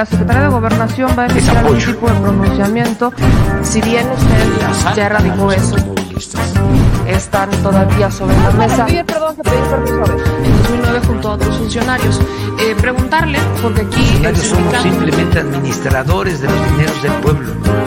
la Secretaría de Gobernación va a emitir algún tipo de pronunciamiento, si bien usted ya radicó eso, están todavía sobre la mesa. perdón, que pedí permiso en 2009 junto a otros funcionarios. Eh, preguntarle, porque aquí... Somos simplemente administradores de los dineros del pueblo.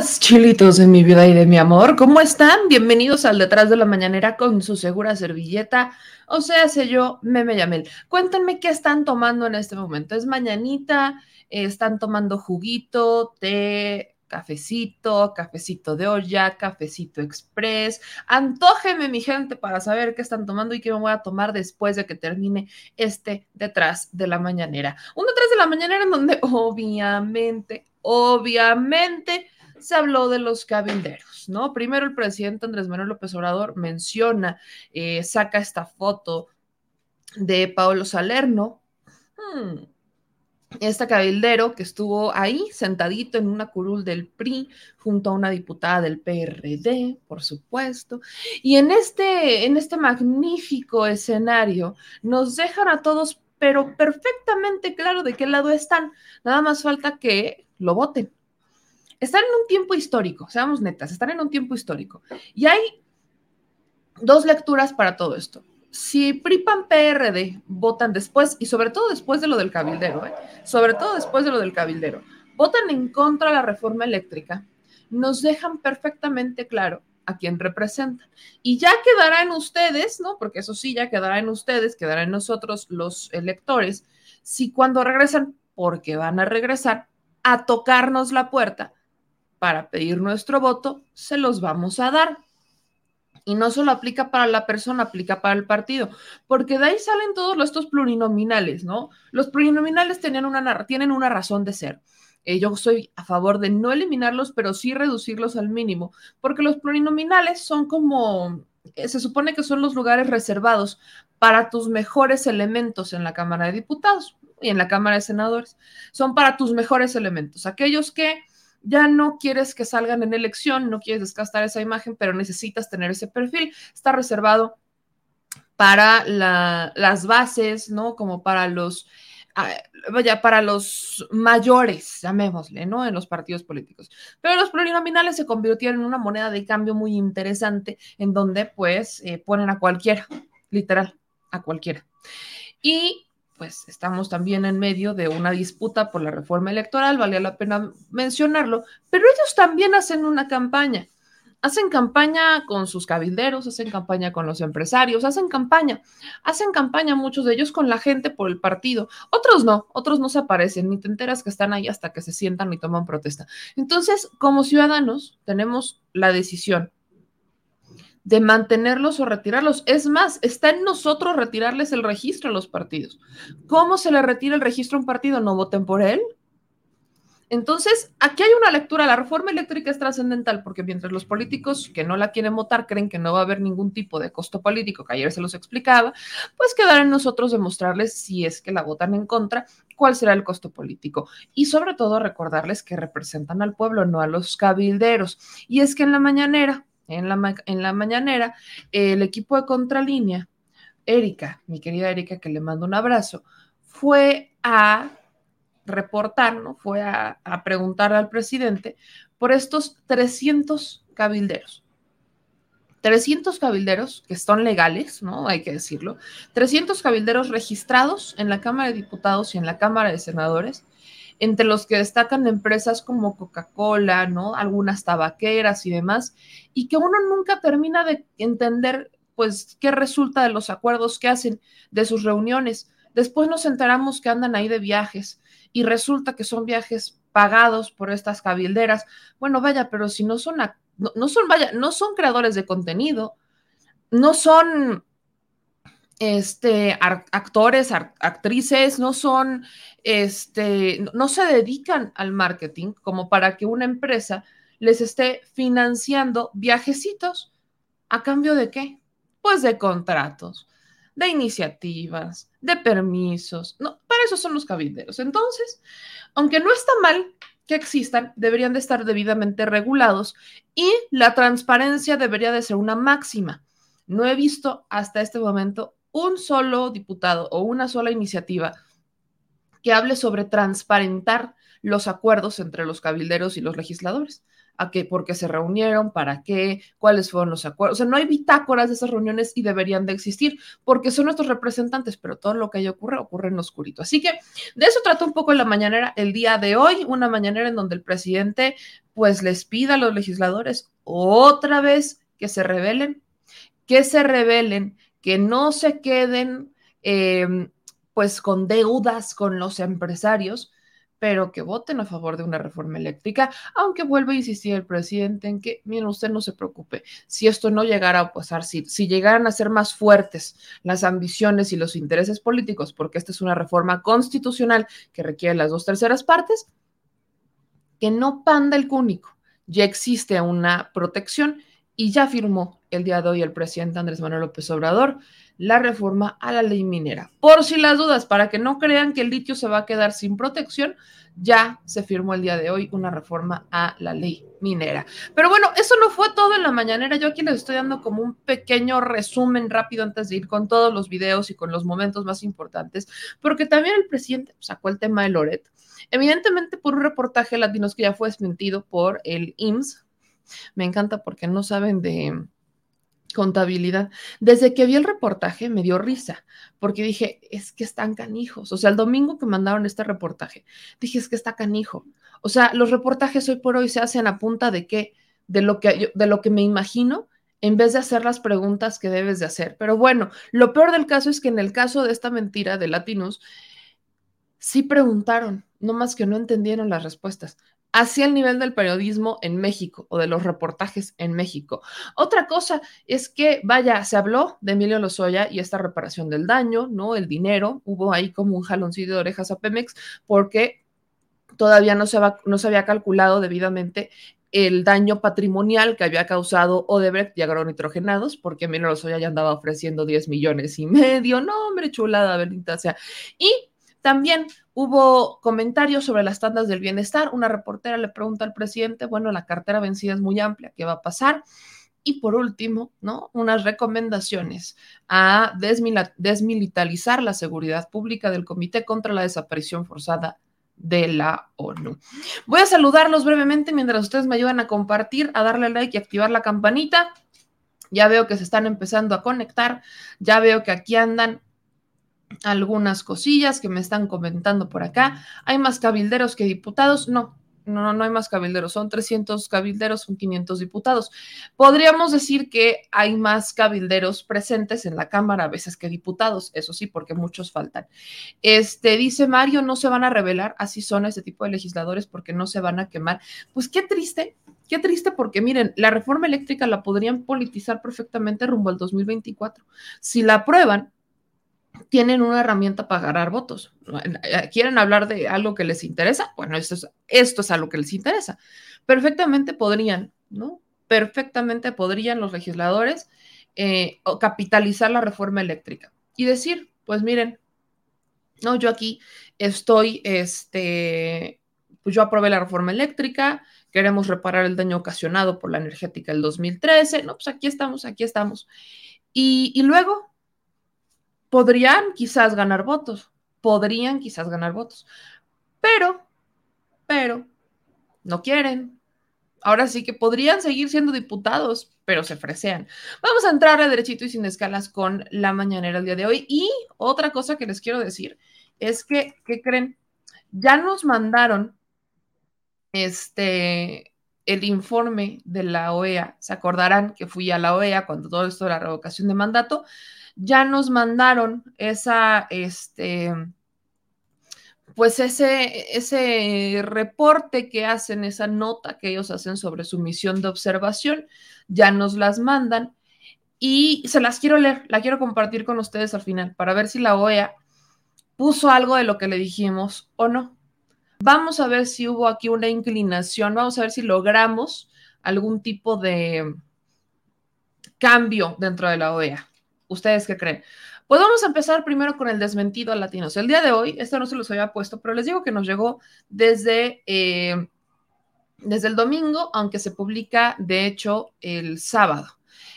Chilitos de mi vida y de mi amor. ¿Cómo están? Bienvenidos al Detrás de la Mañanera con su segura servilleta. O sea, sé yo, Meme Yamel. Cuéntenme qué están tomando en este momento. ¿Es mañanita? ¿Están tomando juguito, té, cafecito, cafecito de olla, cafecito express? Antójeme, mi gente, para saber qué están tomando y qué me voy a tomar después de que termine este Detrás de la Mañanera. Un Detrás de la Mañanera en donde obviamente obviamente se habló de los cabilderos, ¿no? Primero el presidente Andrés Manuel López Obrador menciona, eh, saca esta foto de Pablo Salerno, hmm, este cabildero que estuvo ahí sentadito en una curul del PRI junto a una diputada del PRD, por supuesto. Y en este, en este magnífico escenario nos dejan a todos, pero perfectamente claro de qué lado están. Nada más falta que lo voten. Están en un tiempo histórico, seamos netas, están en un tiempo histórico. Y hay dos lecturas para todo esto. Si PRIPAN PRD votan después, y sobre todo después de lo del cabildero, ¿eh? sobre todo después de lo del cabildero, votan en contra de la reforma eléctrica, nos dejan perfectamente claro a quién representan. Y ya quedará en ustedes, ¿no? Porque eso sí, ya quedará en ustedes, quedará en nosotros los electores, si cuando regresan, porque van a regresar, a tocarnos la puerta para pedir nuestro voto, se los vamos a dar. Y no solo aplica para la persona, aplica para el partido, porque de ahí salen todos estos plurinominales, ¿no? Los plurinominales tienen una, tienen una razón de ser. Eh, yo soy a favor de no eliminarlos, pero sí reducirlos al mínimo, porque los plurinominales son como, eh, se supone que son los lugares reservados para tus mejores elementos en la Cámara de Diputados y en la Cámara de Senadores. Son para tus mejores elementos, aquellos que ya no quieres que salgan en elección, no quieres desgastar esa imagen, pero necesitas tener ese perfil. Está reservado para las bases, ¿no? Como para los, ah, vaya, para los mayores, llamémosle, ¿no? En los partidos políticos. Pero los plurinominales se convirtieron en una moneda de cambio muy interesante, en donde pues eh, ponen a cualquiera, literal, a cualquiera. Y pues estamos también en medio de una disputa por la reforma electoral, valía la pena mencionarlo, pero ellos también hacen una campaña. Hacen campaña con sus cabilderos, hacen campaña con los empresarios, hacen campaña, hacen campaña muchos de ellos con la gente por el partido, otros no, otros no se aparecen, ni te enteras que están ahí hasta que se sientan y toman protesta. Entonces, como ciudadanos, tenemos la decisión de mantenerlos o retirarlos. Es más, está en nosotros retirarles el registro a los partidos. ¿Cómo se le retira el registro a un partido? ¿No voten por él? Entonces, aquí hay una lectura. La reforma eléctrica es trascendental porque mientras los políticos que no la quieren votar creen que no va a haber ningún tipo de costo político, que ayer se los explicaba, pues quedará en nosotros demostrarles si es que la votan en contra, cuál será el costo político. Y sobre todo recordarles que representan al pueblo, no a los cabilderos. Y es que en la mañanera, en la, en la mañanera, el equipo de contralínea, Erika, mi querida Erika, que le mando un abrazo, fue a reportar, ¿no? Fue a, a preguntarle al presidente por estos 300 cabilderos. 300 cabilderos que son legales, ¿no? Hay que decirlo. 300 cabilderos registrados en la Cámara de Diputados y en la Cámara de Senadores entre los que destacan empresas como Coca-Cola, ¿no? Algunas tabaqueras y demás, y que uno nunca termina de entender, pues, qué resulta de los acuerdos que hacen, de sus reuniones. Después nos enteramos que andan ahí de viajes y resulta que son viajes pagados por estas cabilderas. Bueno, vaya, pero si no son, no, son, vaya, no son creadores de contenido, no son este, actores, actrices, no son, este, no se dedican al marketing como para que una empresa les esté financiando viajecitos. ¿A cambio de qué? Pues de contratos. de iniciativas, de permisos. No, para eso son los cabilderos. Entonces, aunque no está mal que existan, deberían de estar debidamente regulados y la transparencia debería de ser una máxima. No he visto hasta este momento un solo diputado o una sola iniciativa que hable sobre transparentar los acuerdos entre los cabilderos y los legisladores a qué, por qué se reunieron, para qué, cuáles fueron los acuerdos. O sea, no hay bitácoras de esas reuniones y deberían de existir porque son nuestros representantes, pero todo lo que ahí ocurre ocurre en oscurito. Así que de eso trata un poco la mañanera el día de hoy, una mañanera en donde el presidente pues les pida a los legisladores otra vez que se rebelen, que se rebelen, que no se queden eh, pues con deudas con los empresarios, pero que voten a favor de una reforma eléctrica, aunque vuelve a insistir el presidente en que, miren, usted no se preocupe, si esto no llegara a pasar, si, si llegaran a ser más fuertes las ambiciones y los intereses políticos, porque esta es una reforma constitucional que requiere las dos terceras partes, que no panda el cúnico, ya existe una protección y ya firmó el día de hoy el presidente Andrés Manuel López Obrador la reforma a la ley minera. Por si las dudas, para que no crean que el litio se va a quedar sin protección, ya se firmó el día de hoy una reforma a la ley minera. Pero bueno, eso no fue todo en la mañanera. Yo aquí les estoy dando como un pequeño resumen rápido antes de ir con todos los videos y con los momentos más importantes, porque también el presidente sacó el tema de Loret. Evidentemente por un reportaje latinos que ya fue desmentido por el IMSS. Me encanta porque no saben de contabilidad. Desde que vi el reportaje me dio risa, porque dije, es que están canijos. O sea, el domingo que mandaron este reportaje, dije, es que está canijo. O sea, los reportajes hoy por hoy se hacen a punta de qué, de lo que, de lo que me imagino, en vez de hacer las preguntas que debes de hacer. Pero bueno, lo peor del caso es que en el caso de esta mentira de Latinos, sí preguntaron, no más que no entendieron las respuestas hacia el nivel del periodismo en México o de los reportajes en México. Otra cosa es que, vaya, se habló de Emilio Lozoya y esta reparación del daño, ¿no? El dinero, hubo ahí como un jaloncillo de orejas a Pemex porque todavía no se, no se había calculado debidamente el daño patrimonial que había causado Odebrecht y agronitrogenados, porque Emilio Lozoya ya andaba ofreciendo 10 millones y medio. No, hombre, chulada, Belinda. O sea, y también hubo comentarios sobre las tandas del bienestar. Una reportera le pregunta al presidente, bueno, la cartera vencida es muy amplia, ¿qué va a pasar? Y por último, ¿no? Unas recomendaciones a desmilitarizar la seguridad pública del Comité contra la Desaparición Forzada de la ONU. Voy a saludarlos brevemente mientras ustedes me ayudan a compartir, a darle like y activar la campanita. Ya veo que se están empezando a conectar, ya veo que aquí andan algunas cosillas que me están comentando por acá. ¿Hay más cabilderos que diputados? No, no, no hay más cabilderos, son 300 cabilderos, son 500 diputados. Podríamos decir que hay más cabilderos presentes en la Cámara a veces que diputados, eso sí, porque muchos faltan. Este dice Mario, no se van a revelar, así son este tipo de legisladores porque no se van a quemar. Pues qué triste, qué triste porque miren, la reforma eléctrica la podrían politizar perfectamente rumbo al 2024. Si la aprueban, tienen una herramienta para ganar votos. ¿Quieren hablar de algo que les interesa? Bueno, esto es, algo que les interesa. Perfectamente podrían, ¿no? Perfectamente podrían los legisladores eh, capitalizar la reforma eléctrica y decir, pues miren, no, yo aquí estoy, este, pues yo aprobé la reforma eléctrica, queremos reparar el daño ocasionado por la energética del 2013, no, pues aquí estamos, aquí estamos. Y luego, podrían quizás ganar votos, podrían quizás ganar votos, pero, pero, no quieren. Ahora sí que podrían seguir siendo diputados, pero se fresean. Vamos a entrar a derechito y sin escalas con la mañanera el día de hoy. Y otra cosa que les quiero decir es que, ¿qué creen? Ya nos mandaron este, el informe de la OEA. Se acordarán que fui a la OEA cuando todo esto de la revocación de mandato ya nos mandaron esa, este, pues ese, ese reporte que hacen, esa nota que ellos hacen sobre su misión de observación, ya nos las mandan y se las quiero leer, la quiero compartir con ustedes al final para ver si la OEA puso algo de lo que le dijimos o no. Vamos a ver si hubo aquí una inclinación, vamos a ver si logramos algún tipo de cambio dentro de la OEA. ¿Ustedes qué creen? Pues vamos a empezar primero con el desmentido a latinos. El día de hoy, esto no se los había puesto, pero les digo que nos llegó desde, eh, desde el domingo, aunque se publica, de hecho, el sábado.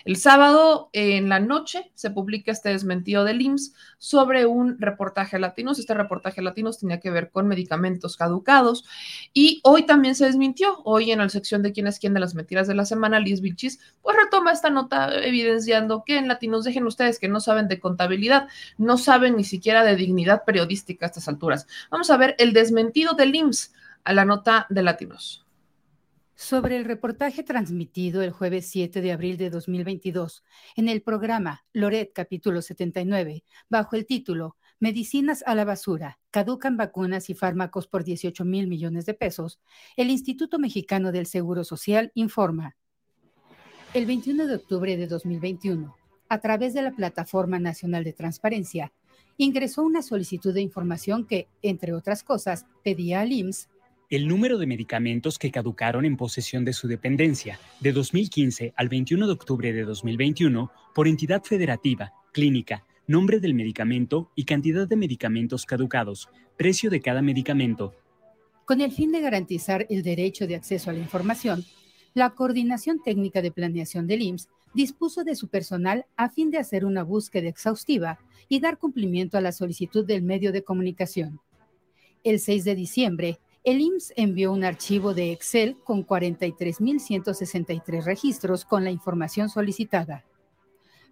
El sábado en la noche se publica este desmentido del IMSS sobre un reportaje latinos. Este reportaje latinos tenía que ver con medicamentos caducados y hoy también se desmintió. Hoy en la sección de quién es quién de las mentiras de la semana, Liz Vilchis, pues retoma esta nota evidenciando que en latinos dejen ustedes que no saben de contabilidad, no saben ni siquiera de dignidad periodística a estas alturas. Vamos a ver el desmentido del IMSS a la nota de latinos. Sobre el reportaje transmitido el jueves 7 de abril de 2022 en el programa Loret capítulo 79, bajo el título Medicinas a la basura, caducan vacunas y fármacos por 18 mil millones de pesos, el Instituto Mexicano del Seguro Social informa. El 21 de octubre de 2021, a través de la Plataforma Nacional de Transparencia, ingresó una solicitud de información que, entre otras cosas, pedía al IMSS el número de medicamentos que caducaron en posesión de su dependencia de 2015 al 21 de octubre de 2021 por entidad federativa, clínica, nombre del medicamento y cantidad de medicamentos caducados, precio de cada medicamento. Con el fin de garantizar el derecho de acceso a la información, la Coordinación Técnica de Planeación del IMSS dispuso de su personal a fin de hacer una búsqueda exhaustiva y dar cumplimiento a la solicitud del medio de comunicación. El 6 de diciembre, el IMSS envió un archivo de Excel con 43.163 registros con la información solicitada.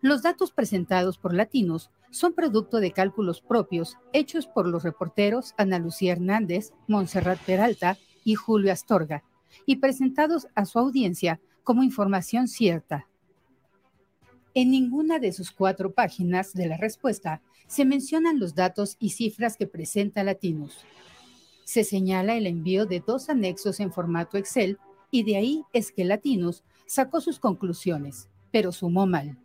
Los datos presentados por Latinos son producto de cálculos propios hechos por los reporteros Ana Lucía Hernández, Montserrat Peralta y Julio Astorga, y presentados a su audiencia como información cierta. En ninguna de sus cuatro páginas de la respuesta se mencionan los datos y cifras que presenta Latinos se señala el envío de dos anexos en formato Excel y de ahí es que Latinos sacó sus conclusiones, pero sumó mal.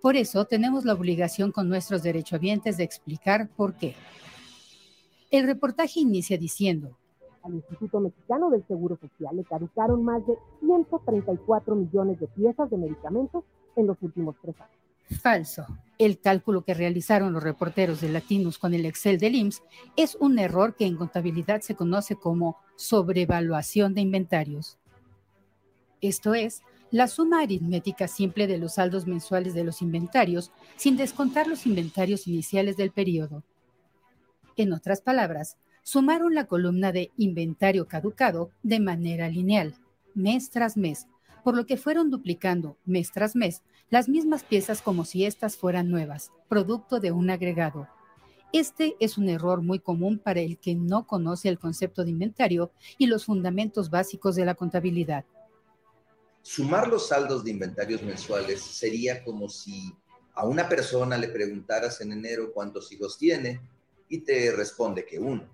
Por eso tenemos la obligación con nuestros derechohabientes de explicar por qué. El reportaje inicia diciendo, al Instituto Mexicano del Seguro Social le caducaron más de 134 millones de piezas de medicamentos en los últimos tres años. Falso. El cálculo que realizaron los reporteros de Latinos con el Excel del IMSS es un error que en contabilidad se conoce como sobrevaluación de inventarios. Esto es, la suma aritmética simple de los saldos mensuales de los inventarios sin descontar los inventarios iniciales del periodo. En otras palabras, sumaron la columna de inventario caducado de manera lineal, mes tras mes, por lo que fueron duplicando mes tras mes las mismas piezas como si éstas fueran nuevas, producto de un agregado. Este es un error muy común para el que no conoce el concepto de inventario y los fundamentos básicos de la contabilidad. Sumar los saldos de inventarios mensuales sería como si a una persona le preguntaras en enero cuántos hijos tiene y te responde que uno.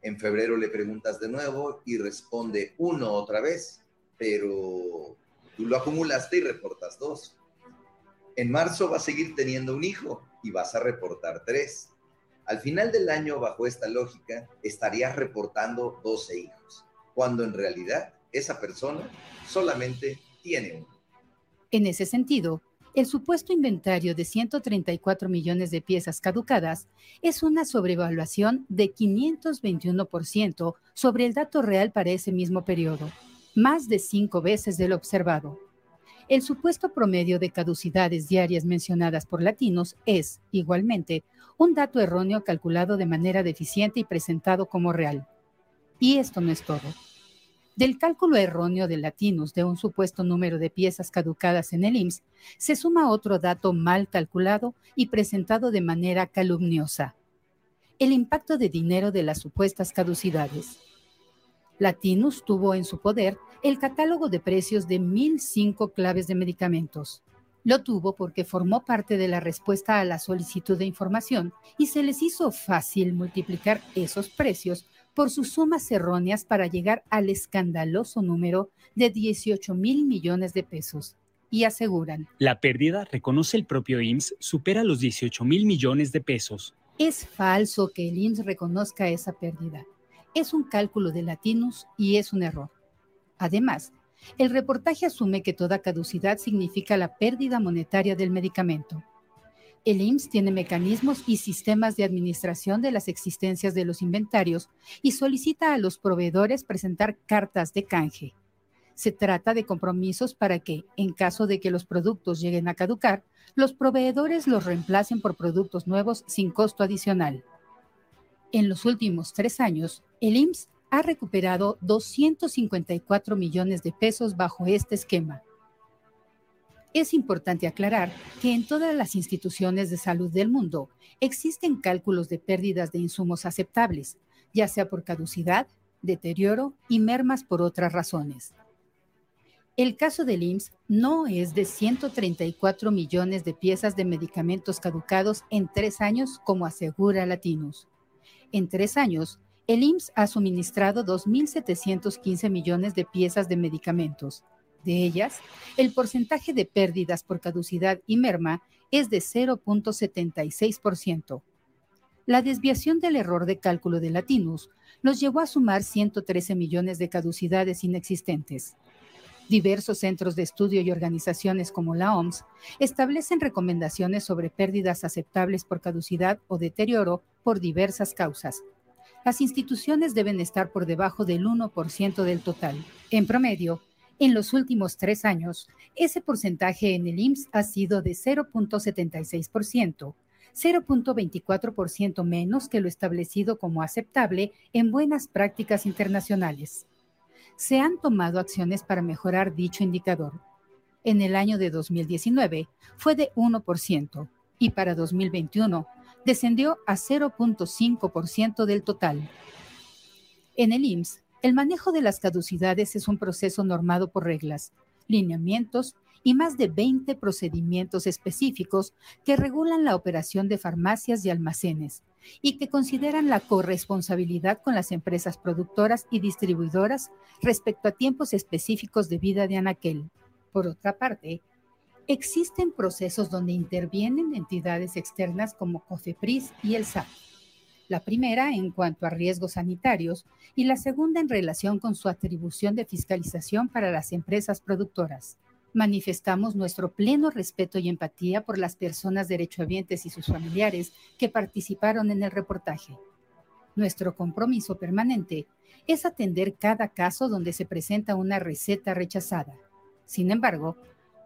En febrero le preguntas de nuevo y responde uno otra vez, pero tú lo acumulaste y reportas dos. En marzo vas a seguir teniendo un hijo y vas a reportar tres. Al final del año, bajo esta lógica, estarías reportando 12 hijos, cuando en realidad esa persona solamente tiene uno. En ese sentido, el supuesto inventario de 134 millones de piezas caducadas es una sobrevaluación de 521% sobre el dato real para ese mismo periodo, más de cinco veces de lo observado. El supuesto promedio de caducidades diarias mencionadas por latinos es, igualmente, un dato erróneo calculado de manera deficiente y presentado como real. Y esto no es todo. Del cálculo erróneo de latinos de un supuesto número de piezas caducadas en el IMSS, se suma otro dato mal calculado y presentado de manera calumniosa. El impacto de dinero de las supuestas caducidades. Latinus tuvo en su poder el catálogo de precios de 1.005 claves de medicamentos. Lo tuvo porque formó parte de la respuesta a la solicitud de información y se les hizo fácil multiplicar esos precios por sus sumas erróneas para llegar al escandaloso número de 18 mil millones de pesos. Y aseguran. La pérdida, reconoce el propio IMSS, supera los 18 mil millones de pesos. Es falso que el IMSS reconozca esa pérdida. Es un cálculo de latinos y es un error. Además, el reportaje asume que toda caducidad significa la pérdida monetaria del medicamento. El IMSS tiene mecanismos y sistemas de administración de las existencias de los inventarios y solicita a los proveedores presentar cartas de canje. Se trata de compromisos para que, en caso de que los productos lleguen a caducar, los proveedores los reemplacen por productos nuevos sin costo adicional. En los últimos tres años, el IMSS ha recuperado 254 millones de pesos bajo este esquema. Es importante aclarar que en todas las instituciones de salud del mundo existen cálculos de pérdidas de insumos aceptables, ya sea por caducidad, deterioro y mermas por otras razones. El caso del IMSS no es de 134 millones de piezas de medicamentos caducados en tres años, como asegura Latinus. En tres años, el IMSS ha suministrado 2.715 millones de piezas de medicamentos. De ellas, el porcentaje de pérdidas por caducidad y merma es de 0.76%. La desviación del error de cálculo de Latinus nos llevó a sumar 113 millones de caducidades inexistentes. Diversos centros de estudio y organizaciones como la OMS establecen recomendaciones sobre pérdidas aceptables por caducidad o deterioro por diversas causas, las instituciones deben estar por debajo del 1% del total. En promedio, en los últimos tres años, ese porcentaje en el IMSS ha sido de 0.76%, 0.24% menos que lo establecido como aceptable en buenas prácticas internacionales. Se han tomado acciones para mejorar dicho indicador. En el año de 2019 fue de 1% y para 2021 descendió a 0.5% del total. En el IMSS, el manejo de las caducidades es un proceso normado por reglas, lineamientos y más de 20 procedimientos específicos que regulan la operación de farmacias y almacenes y que consideran la corresponsabilidad con las empresas productoras y distribuidoras respecto a tiempos específicos de vida de anaquel. Por otra parte, Existen procesos donde intervienen entidades externas como COFEPRIS y el SAT. La primera en cuanto a riesgos sanitarios y la segunda en relación con su atribución de fiscalización para las empresas productoras. Manifestamos nuestro pleno respeto y empatía por las personas derechohabientes y sus familiares que participaron en el reportaje. Nuestro compromiso permanente es atender cada caso donde se presenta una receta rechazada. Sin embargo,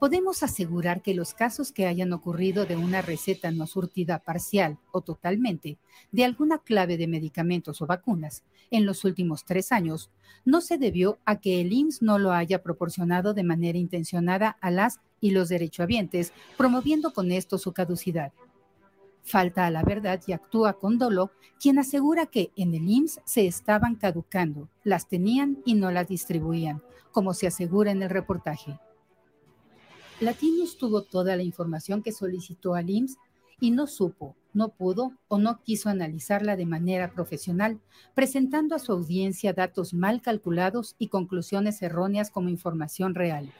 podemos asegurar que los casos que hayan ocurrido de una receta no surtida parcial o totalmente de alguna clave de medicamentos o vacunas en los últimos tres años no se debió a que el IMSS no lo haya proporcionado de manera intencionada a las y los derechohabientes, promoviendo con esto su caducidad. Falta a la verdad y actúa con dolo quien asegura que en el IMSS se estaban caducando, las tenían y no las distribuían, como se asegura en el reportaje. Latinus tuvo toda la información que solicitó al IMSS y no supo, no pudo o no quiso analizarla de manera profesional, presentando a su audiencia datos mal calculados y conclusiones erróneas como información real.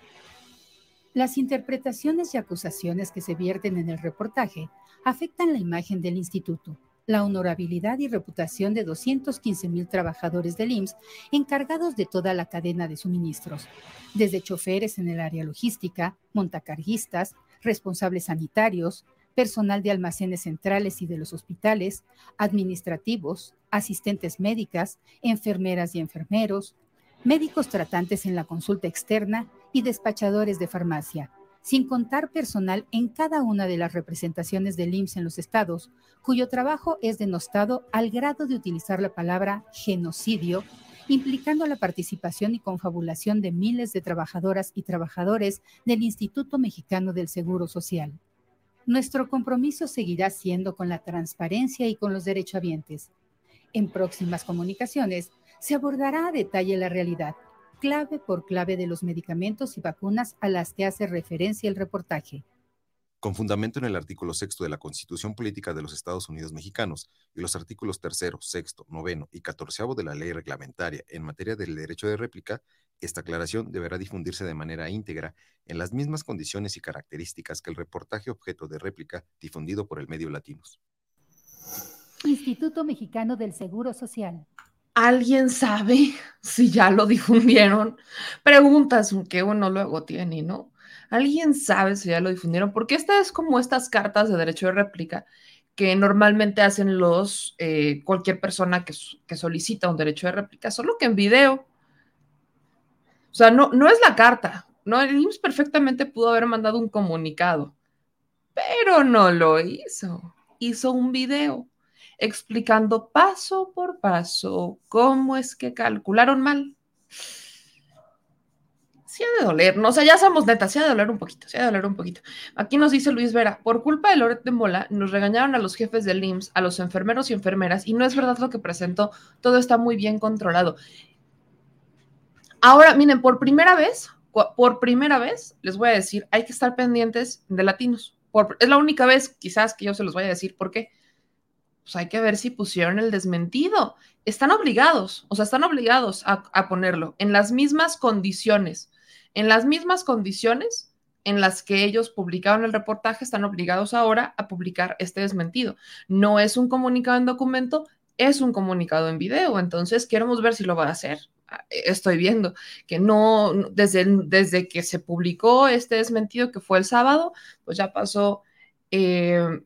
Las interpretaciones y acusaciones que se vierten en el reportaje afectan la imagen del instituto, la honorabilidad y reputación de 215 mil trabajadores del IMSS encargados de toda la cadena de suministros, desde choferes en el área logística, montacarguistas, responsables sanitarios, personal de almacenes centrales y de los hospitales, administrativos, asistentes médicas, enfermeras y enfermeros, médicos tratantes en la consulta externa y despachadores de farmacia, sin contar personal en cada una de las representaciones del IMSS en los estados, cuyo trabajo es denostado al grado de utilizar la palabra genocidio, implicando la participación y confabulación de miles de trabajadoras y trabajadores del Instituto Mexicano del Seguro Social. Nuestro compromiso seguirá siendo con la transparencia y con los derechohabientes. En próximas comunicaciones se abordará a detalle la realidad, clave por clave de los medicamentos y vacunas a las que hace referencia el reportaje. Con fundamento en el artículo sexto de la Constitución Política de los Estados Unidos Mexicanos y los artículos tercero, sexto, noveno y catorceavo de la ley reglamentaria en materia del derecho de réplica, esta aclaración deberá difundirse de manera íntegra en las mismas condiciones y características que el reportaje objeto de réplica difundido por el medio Latinos. Instituto Mexicano del Seguro Social. ¿Alguien sabe si ya lo difundieron? Preguntas que uno luego tiene, ¿no? ¿Alguien sabe si ya lo difundieron? Porque esta es como estas cartas de derecho de réplica que normalmente hacen los eh, cualquier persona que, solicita un derecho de réplica, solo que en video. O sea, no, no es la carta. No, el IMSS perfectamente pudo haber mandado un comunicado, pero no lo hizo. Hizo un video explicando paso por paso cómo es que calcularon mal sí ha de doler, ¿no? O sea, ya somos netas, sí ha de doler un poquito, sí ha de doler un poquito. Aquí nos dice Luis Vera, por culpa de Loret de Mola, nos regañaron a los jefes del IMSS, a los enfermeros y enfermeras, y no es verdad lo que presentó, todo está muy bien controlado. Ahora, miren, por primera vez, por primera vez, les voy a decir, hay que estar pendientes de latinos. es la única vez, quizás, que yo se los voy a decir, ¿por qué? Pues hay que ver si pusieron el desmentido. Están obligados, o sea, están obligados a ponerlo en las mismas condiciones en las mismas condiciones en las que ellos publicaron el reportaje, están obligados ahora a publicar este desmentido. No es un comunicado en documento, es un comunicado en video. Entonces, queremos ver si lo va a hacer. Ah, estoy viendo que no, desde, desde que se publicó este desmentido, que fue el sábado, pues ya pasó eh,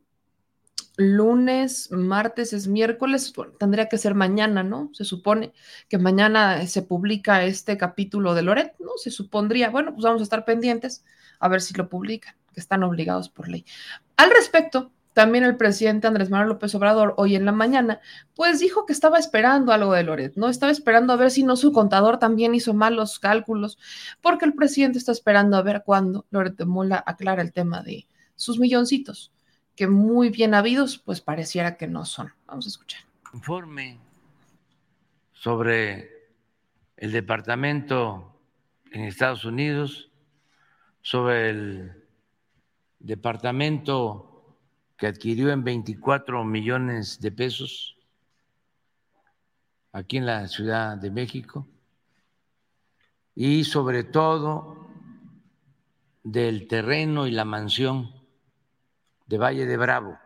lunes, martes, es miércoles, tendría que ser mañana, ¿no? Se supone que mañana se publica este capítulo de Loret, ¿no? Se supondría, bueno, pues vamos a estar pendientes a ver si lo publican, que están obligados por ley. Al respecto, también el presidente Andrés Manuel López Obrador hoy en la mañana, pues dijo que estaba esperando algo de Loret, ¿no? Estaba esperando a ver si no su contador también hizo mal los cálculos, porque el presidente está esperando a ver cuándo Loret de Mola aclara el tema de sus milloncitos que muy bien habidos, pues pareciera que no son. Vamos a escuchar. Informe sobre el departamento en Estados Unidos, sobre el departamento que adquirió en 24 millones de pesos aquí en la Ciudad de México y sobre todo del terreno y la mansión de Valle de Bravo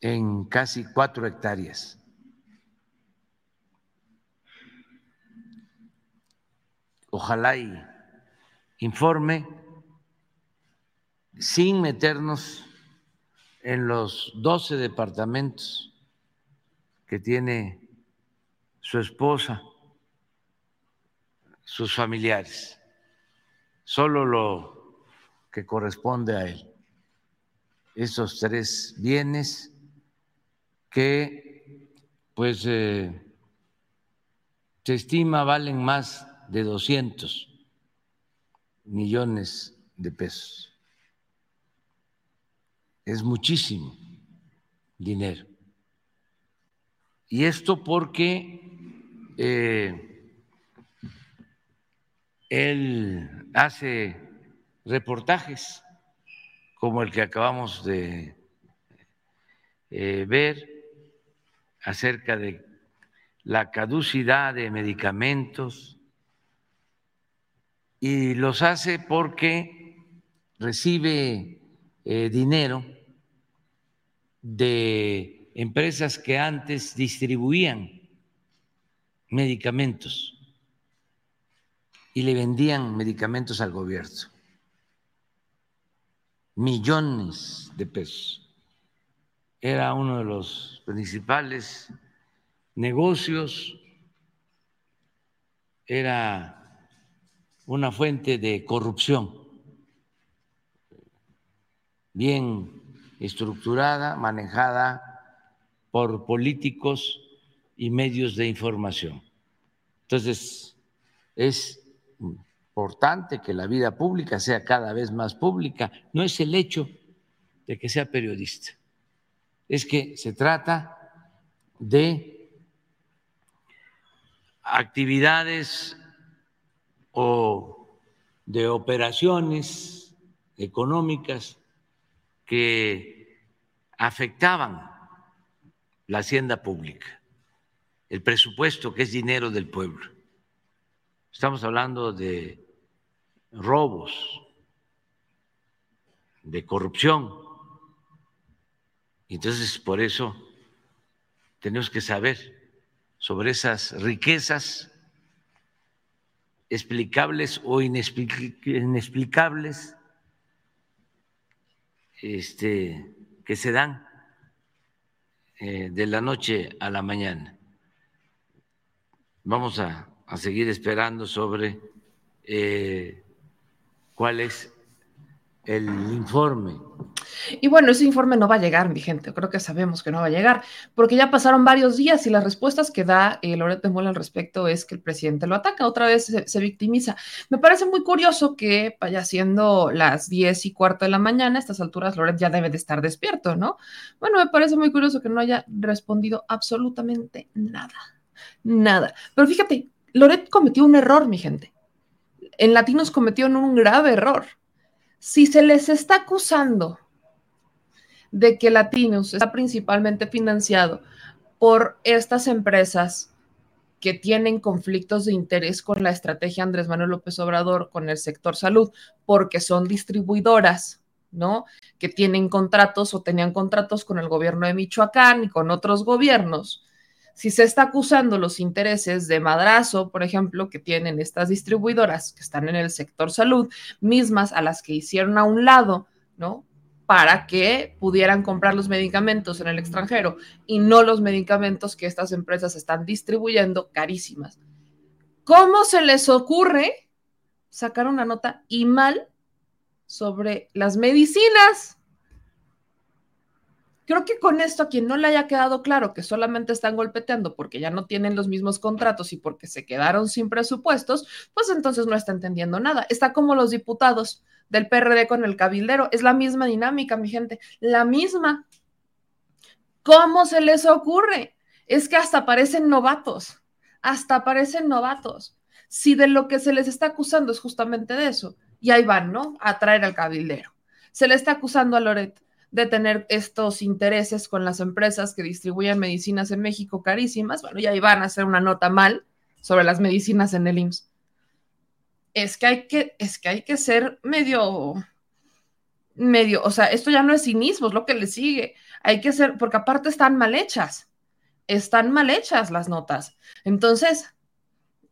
en casi cuatro hectáreas. Ojalá y informe sin meternos en los doce departamentos que tiene su esposa, sus familiares, solo lo que corresponde a él esos tres bienes que pues eh, se estima valen más de 200 millones de pesos. Es muchísimo dinero. Y esto porque eh, él hace reportajes como el que acabamos de eh, ver acerca de la caducidad de medicamentos y los hace porque recibe eh, dinero de empresas que antes distribuían medicamentos y le vendían medicamentos al gobierno millones de pesos. Era uno de los principales negocios, era una fuente de corrupción bien estructurada, manejada por políticos y medios de información. Entonces, es importante que la vida pública sea cada vez más pública. No es el hecho de que sea periodista, es que se trata de actividades o de operaciones económicas que afectaban la hacienda pública, el presupuesto que es dinero del pueblo. Estamos hablando de robos, de corrupción. Entonces, por eso tenemos que saber sobre esas riquezas explicables o inexplicables este, que se dan eh, de la noche a la mañana. Vamos a, seguir esperando sobre eh, cuál es el informe y bueno, ese informe no va a llegar, mi gente. Creo que sabemos que no va a llegar, porque ya pasaron varios días y las respuestas que da eh, Loret de Mola al respecto es que el presidente lo ataca, otra vez se, victimiza. Me parece muy curioso que vaya siendo las diez y cuarto de la mañana, a estas alturas Loret ya debe de estar despierto, ¿no? Bueno, me parece muy curioso que no haya respondido absolutamente nada, nada. Pero fíjate, Loret cometió un error, mi gente. En Latinos cometió un grave error. Si se les está acusando de que Latinos está principalmente financiado por estas empresas que tienen conflictos de interés con la estrategia Andrés Manuel López Obrador con el sector salud, porque son distribuidoras, ¿no? Que tienen contratos o tenían contratos con el gobierno de Michoacán y con otros gobiernos. Si se está acusando los intereses de madrazo, por ejemplo, que tienen estas distribuidoras que están en el sector salud, mismas a las que hicieron a un lado, ¿no? para que pudieran comprar los medicamentos en el extranjero y no los medicamentos que estas empresas están distribuyendo carísimas. ¿Cómo se les ocurre sacar una nota y mal sobre las medicinas? Creo que con esto a quien no le haya quedado claro que solamente están golpeteando porque ya no tienen los mismos contratos y porque se quedaron sin presupuestos, pues entonces no está entendiendo nada. Está como los diputados del PRD con el cabildero. Es la misma dinámica, mi gente, la misma. ¿Cómo se les ocurre? Es que hasta parecen novatos, hasta parecen novatos. Si de lo que se les está acusando es justamente de eso, y ahí van, ¿no? A traer al cabildero. Se le está acusando a Loret de tener estos intereses con las empresas que distribuyen medicinas en México carísimas. Bueno, y ahí van a hacer una nota mal sobre las medicinas en el IMSS es que hay que, es que hay que ser medio, medio, o sea, esto ya no es cinismo, es lo que le sigue. Hay que ser, porque aparte están mal hechas, están mal hechas las notas. Entonces,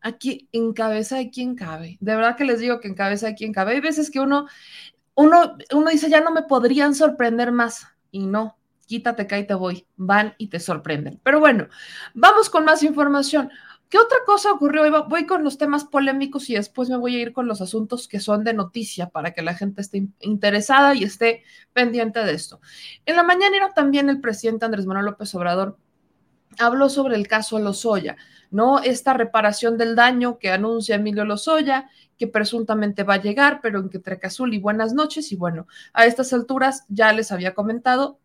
aquí en cabeza hay quien cabe. De verdad que les digo que en cabeza hay quien cabe. Hay veces que uno, uno, uno dice, ya no me podrían sorprender más. Y no, quítate ahí te voy. Van y te sorprenden. Pero bueno, vamos con más información. ¿Qué otra cosa ocurrió? Voy con los temas polémicos y después me voy a ir con los asuntos que son de noticia para que la gente esté interesada y esté pendiente de esto. En la mañana también el presidente Andrés Manuel López Obrador habló sobre el caso Lozoya, ¿no? Esta reparación del daño que anuncia Emilio Lozoya, que presuntamente va a llegar, pero en que y buenas noches. Y bueno, a estas alturas ya les había comentado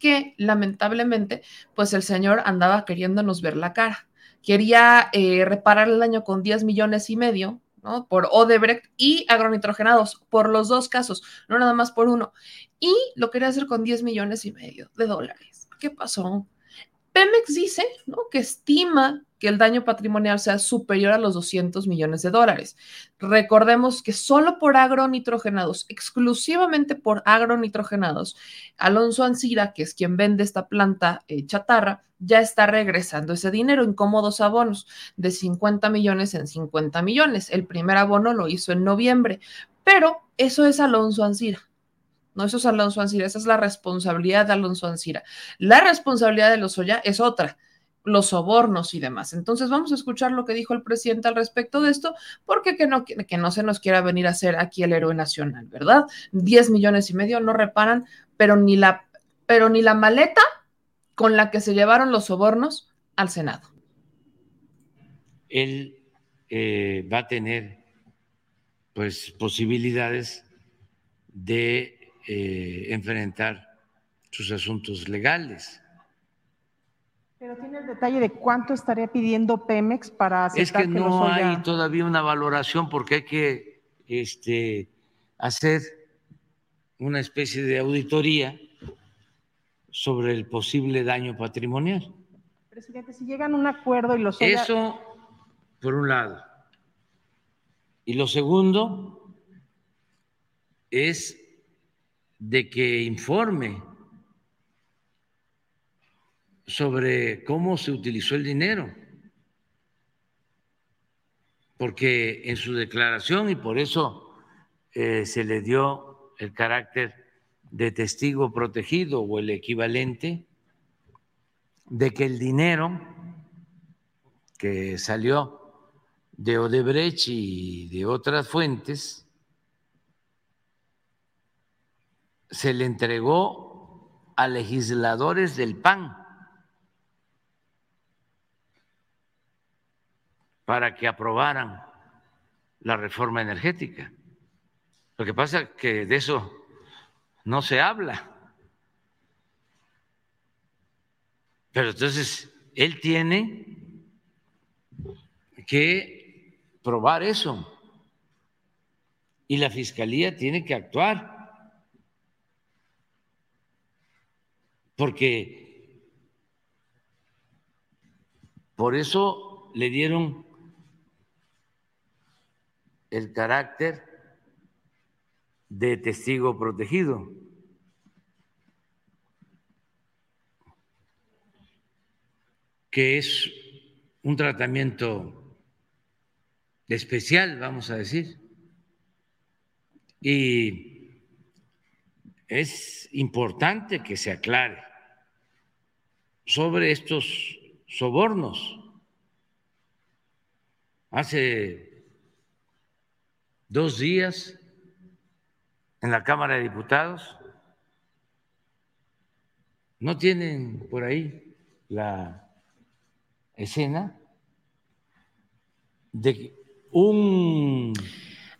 que lamentablemente, pues el señor andaba queriéndonos ver la cara quería eh, reparar el daño con 10 millones y medio, ¿no? Por Odebrecht y agronitrogenados, por los dos casos, no nada más por uno. Y lo quería hacer con 10 millones y medio de dólares. ¿Qué pasó? Pemex dice, ¿no? Que estima que el daño patrimonial sea superior a los 200 millones de dólares. Recordemos que solo por agronitrogenados, exclusivamente por agronitrogenados, Alonso Ancira, que es quien vende esta planta eh, chatarra, ya está regresando ese dinero en cómodos abonos de 50 millones en 50 millones. El primer abono lo hizo en noviembre, pero eso es Alonso Ancira. No, eso es Alonso Ancira, esa es la responsabilidad de Alonso Ancira. La responsabilidad de los Oya es otra los sobornos y demás. Entonces vamos a escuchar lo que dijo el presidente al respecto de esto, porque que no, que no se nos quiera venir a hacer aquí el héroe nacional, ¿verdad? 10 millones y medio no reparan, pero ni la, pero ni la maleta con la que se llevaron los sobornos al Senado. Él eh, va a tener pues posibilidades de eh, enfrentar sus asuntos legales pero tiene el detalle de cuánto estaría pidiendo Pemex para aceptar Es que, no hay todavía una valoración porque hay que este, hacer una especie de auditoría sobre el posible daño patrimonial. Presidente, si llegan a un acuerdo y los Eso, por un lado. Y lo segundo es de que informe sobre cómo se utilizó el dinero. porque en su declaración, y por eso eh, se le dio el carácter de testigo protegido o el equivalente, de que el dinero que salió de Odebrecht y de otras fuentes se le entregó a legisladores del PAN para que aprobaran la reforma energética. Lo que pasa es que de eso no se habla. Pero entonces él tiene que probar eso y la fiscalía tiene que actuar. Porque por eso le dieron el carácter de testigo protegido. que es un tratamiento especial, vamos a decir. Y es importante que se aclare sobre estos sobornos. Hace dos días en la Cámara de Diputados. ¿No tienen por ahí la escena de un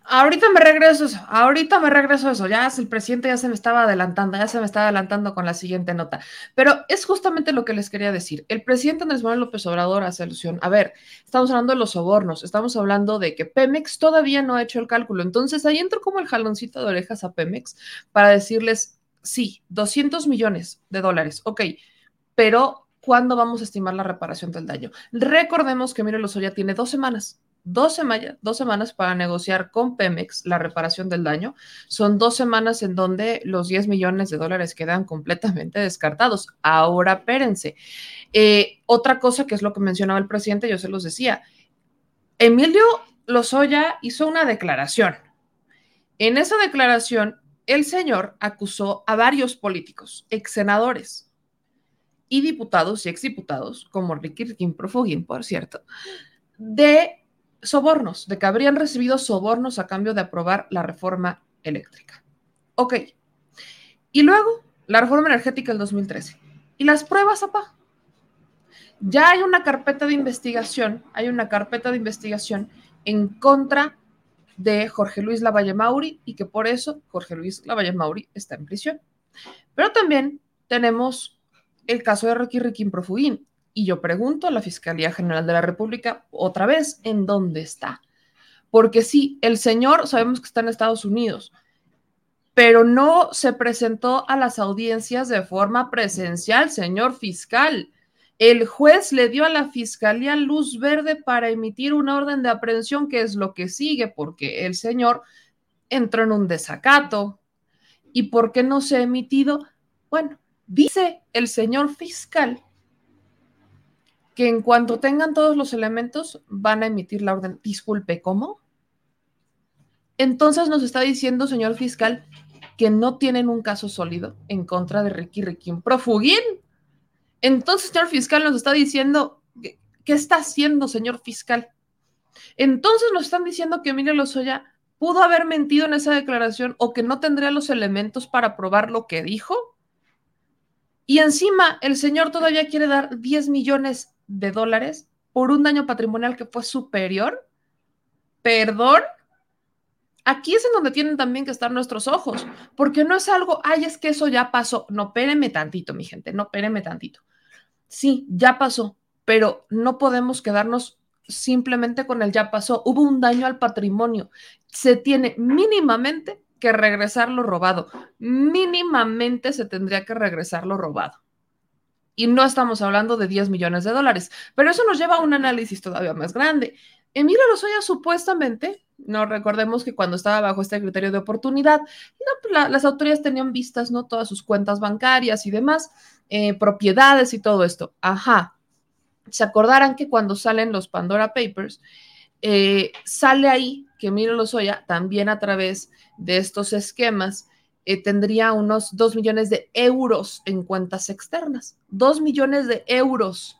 Ahorita me regreso eso, ahorita me regreso eso. Ya el presidente ya se me estaba adelantando, ya se me estaba adelantando con la siguiente nota. Pero es justamente lo que les quería decir. El presidente Andrés Manuel López Obrador hace alusión. A ver, estamos hablando de los sobornos, estamos hablando de que Pemex todavía no ha hecho el cálculo. Entonces ahí entro como el jaloncito de orejas a Pemex para decirles, sí, 200 millones de dólares, ok, pero ¿cuándo vamos a estimar la reparación del daño? Recordemos que Miro Lozoya tiene dos semanas dos, dos semanas para negociar con Pemex la reparación del daño. Son dos semanas en donde los 10 millones de dólares quedan completamente descartados. Ahora, espérense. Eh, otra cosa que es lo que mencionaba el presidente, yo se los decía. Emilio Lozoya hizo una declaración. En esa declaración, el señor acusó a varios políticos, ex senadores y diputados y exdiputados, como Ricky Riquín Profugín, por cierto, de sobornos, de que habrían recibido sobornos a cambio de aprobar la reforma eléctrica. Ok. Y luego, la reforma energética del 2013. ¿Y las pruebas, APA? Ya hay una carpeta de investigación, hay una carpeta de investigación en contra de Jorge Luis Lavalle Mauri y que por eso Jorge Luis Lavalle Mauri está en prisión. Pero también tenemos el caso de Ricky Riquín Profugín, y yo pregunto a la Fiscalía General de la República otra vez, ¿en dónde está? Porque sí, el señor sabemos que está en Estados Unidos, pero no se presentó a las audiencias de forma presencial, señor fiscal. El juez le dio a la fiscalía luz verde para emitir una orden de aprehensión, que es lo que sigue, porque el señor entró en un desacato. ¿Y por qué no se ha emitido? Bueno, dice el señor fiscal que en cuanto tengan todos los elementos van a emitir la orden. Disculpe, ¿cómo? Entonces nos está diciendo, señor fiscal, que no tienen un caso sólido en contra de Ricky Riquín Profugín. Entonces, señor fiscal, nos está diciendo, ¿qué está haciendo, señor fiscal? Entonces nos están diciendo que Emilio Lozoya pudo haber mentido en esa declaración o que no tendría los elementos para probar lo que dijo. Y encima el señor todavía quiere dar 10 millones de dólares por un daño patrimonial que fue superior. Perdón. Aquí es en donde tienen también que estar nuestros ojos, porque no es algo, ay, es que eso ya pasó. No, péreme tantito, mi gente, no, péreme tantito. Sí, ya pasó, pero no podemos quedarnos simplemente con el ya pasó. Hubo un daño al patrimonio. Se tiene mínimamente que regresar lo robado. Mínimamente se tendría que regresar lo robado. Y no estamos hablando de 10 millones de dólares, pero eso nos lleva a un análisis todavía más grande. Emilio Lozoya supuestamente, no recordemos que cuando estaba bajo este criterio de oportunidad, las autoridades tenían vistas, ¿no? Todas sus cuentas bancarias y demás, eh, propiedades y todo esto. Ajá. Se acordarán que cuando salen los Pandora Papers, eh, sale ahí que Emilio Lozoya también a través de estos esquemas eh, tendría unos 2 millones de euros en cuentas externas. 2 millones de euros.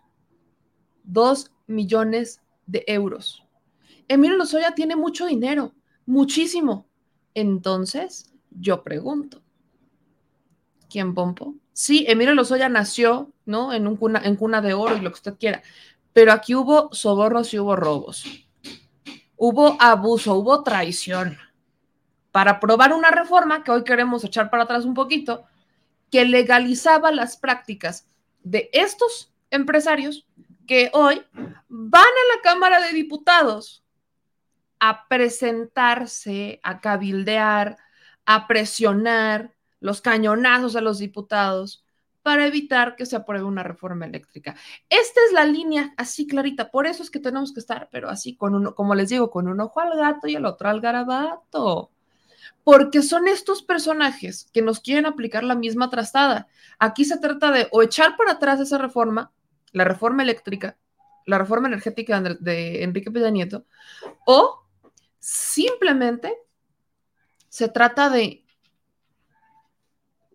2 millones de euros. Emilio Lozoya tiene mucho dinero, muchísimo. Entonces, yo pregunto, ¿quién pompo? Sí, Emilio Lozoya nació, ¿no? En, un cuna, en cuna de oro y lo que usted quiera, pero aquí hubo sobornos y hubo robos. Hubo abuso, hubo traición para aprobar una reforma que hoy queremos echar para atrás un poquito, que legalizaba las prácticas de estos empresarios que hoy van a la Cámara de Diputados a presentarse, a cabildear, a presionar los cañonazos a los diputados para evitar que se apruebe una reforma eléctrica. Esta es la línea así clarita, por eso es que tenemos que estar, pero así con uno, como les digo, con un ojo al gato y el otro al garabato. Porque son estos personajes que nos quieren aplicar la misma trastada. Aquí se trata de o echar para atrás esa reforma, la reforma eléctrica, la reforma energética de Enrique Peña Nieto, o simplemente se trata de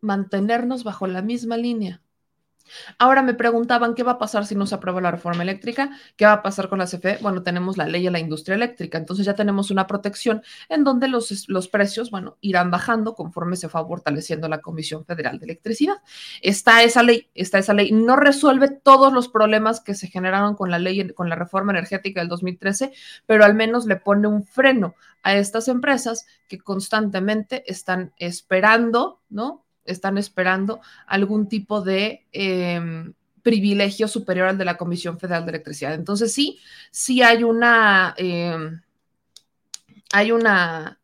mantenernos bajo la misma línea. Ahora me preguntaban qué va a pasar si no se aprueba la reforma eléctrica, qué va a pasar con la CFE. Bueno, tenemos la ley de la industria eléctrica, entonces ya tenemos una protección en donde los, los precios, bueno, irán bajando conforme se va fortaleciendo la Comisión Federal de Electricidad. Está esa ley, está esa ley. No resuelve todos los problemas que se generaron con la ley, con la reforma energética del 2013, pero al menos le pone un freno a estas empresas que constantemente están esperando, ¿no? Están esperando algún tipo de em, privilegio superior al de la Comisión Federal de Electricidad. Entonces sí, sí hay una, em, hay una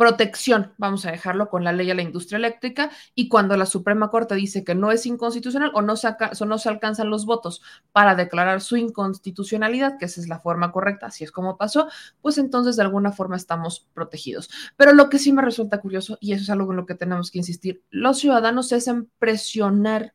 protección, vamos a dejarlo con la ley a la industria eléctrica, y cuando la Suprema Corte dice que no es inconstitucional o no se, o no se alcanzan los votos para declarar su inconstitucionalidad, que esa es la forma correcta, así es como pasó, pues entonces de alguna forma estamos protegidos. Pero lo que sí me resulta curioso, y eso es algo en lo que tenemos que insistir, los ciudadanos es en presionar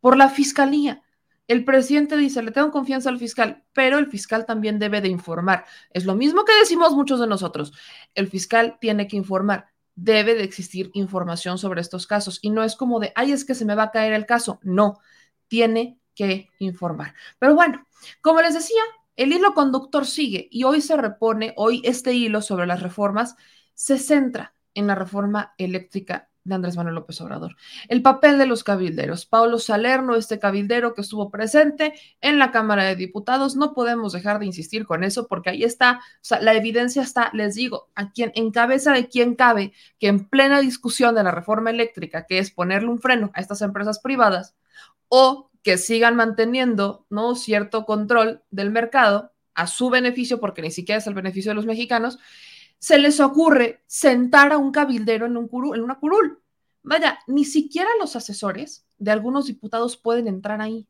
por la fiscalía. El presidente dice, le tengo confianza al fiscal, pero el fiscal también debe de informar. Es lo mismo que decimos muchos de nosotros. El fiscal tiene que informar. Debe de existir información sobre estos casos. Y no es como de, ay, es que se me va a caer el caso. No, tiene que informar. Pero bueno, como les decía, el hilo conductor sigue y hoy se repone, hoy este hilo sobre las reformas se centra en la reforma eléctrica de Andrés Manuel López Obrador. El papel de los cabilderos. Paulo Salerno, este cabildero que estuvo presente en la Cámara de Diputados, no podemos dejar de insistir con eso porque ahí está, o sea, la evidencia está, les digo, a quien en cabeza de quien cabe que en plena discusión de la reforma eléctrica, que es ponerle un freno a estas empresas privadas o que sigan manteniendo, ¿no? cierto control del mercado a su beneficio porque ni siquiera es el beneficio de los mexicanos, se les ocurre sentar a un cabildero en, un curul, una curul. Vaya, ni siquiera los asesores de algunos diputados pueden entrar ahí.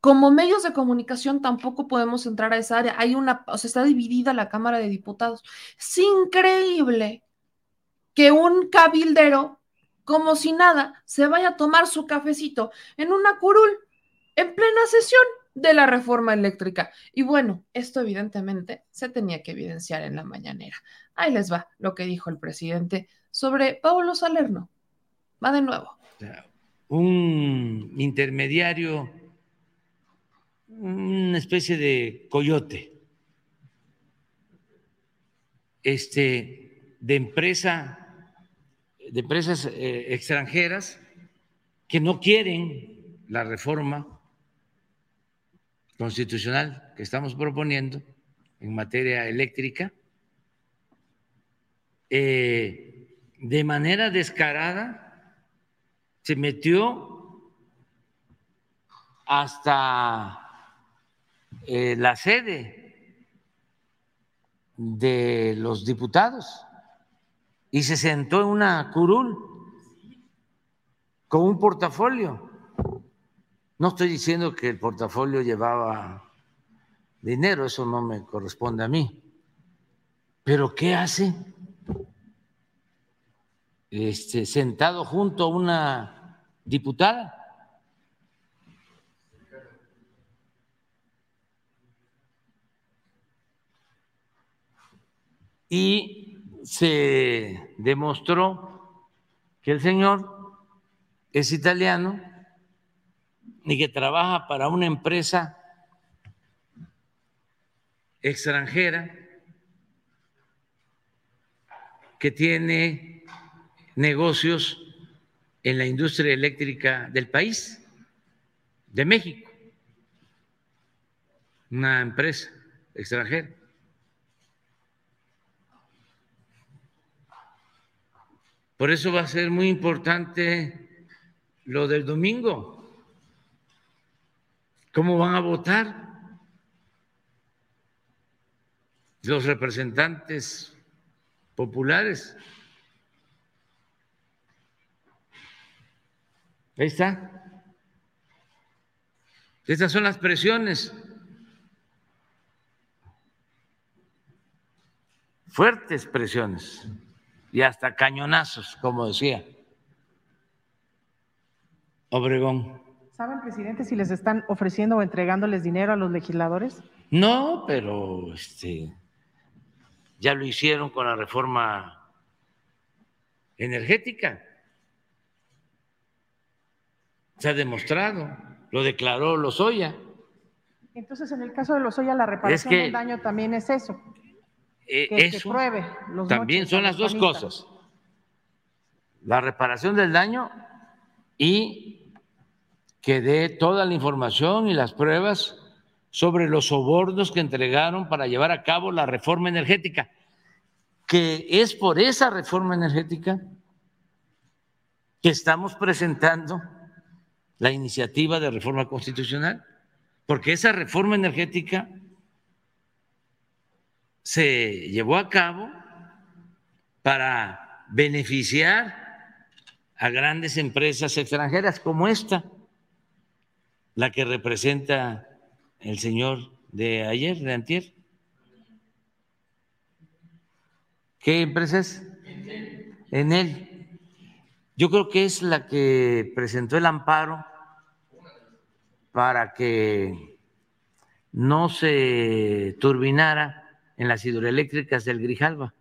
Como medios de comunicación tampoco podemos entrar a esa área. Hay una, o sea, está dividida la Cámara de Diputados. Es increíble que un cabildero, como si nada, se vaya a tomar su cafecito en una curul en plena sesión de la reforma eléctrica. Y bueno, esto evidentemente se tenía que evidenciar en la mañanera. Ahí les va lo que dijo el presidente sobre Pablo Salerno. Va de nuevo. Un intermediario, una especie de coyote, este, de empresa, de empresas eh, extranjeras que no quieren la reforma constitucional que estamos proponiendo en materia eléctrica, eh, de manera descarada se metió hasta eh, la sede de los diputados y se sentó en una curul con un portafolio no estoy diciendo que el portafolio llevaba dinero, eso no me corresponde a mí. Pero ¿qué hace? Este, sentado junto a una diputada. y se demostró que el señor es italiano y que trabaja para una empresa extranjera que tiene negocios en la industria eléctrica del país, de México, una empresa extranjera. Por eso va a ser muy importante lo del domingo. ¿Cómo van a votar los representantes populares? Ahí está. Estas son las presiones fuertes presiones y hasta cañonazos, como decía Obregón. ¿Saben, presidente, si les están ofreciendo o entregándoles dinero a los legisladores? No, pero este, ya lo hicieron con la reforma energética. Se ha demostrado, lo declaró Lozoya. Entonces, en el caso de Lozoya, la reparación del daño también es eso. Eh, eso también son las dos cosas. La reparación del daño y que dé toda la información y las pruebas sobre los sobornos que entregaron para llevar a cabo la reforma energética, que es por esa reforma energética que estamos presentando la iniciativa de reforma constitucional, porque esa reforma energética se llevó a cabo para beneficiar a grandes empresas extranjeras como esta, la que representa el señor de ayer, de antier. ¿Qué empresa es? En él. Yo creo que es la que presentó el amparo para que no se turbinara en las hidroeléctricas del Grijalva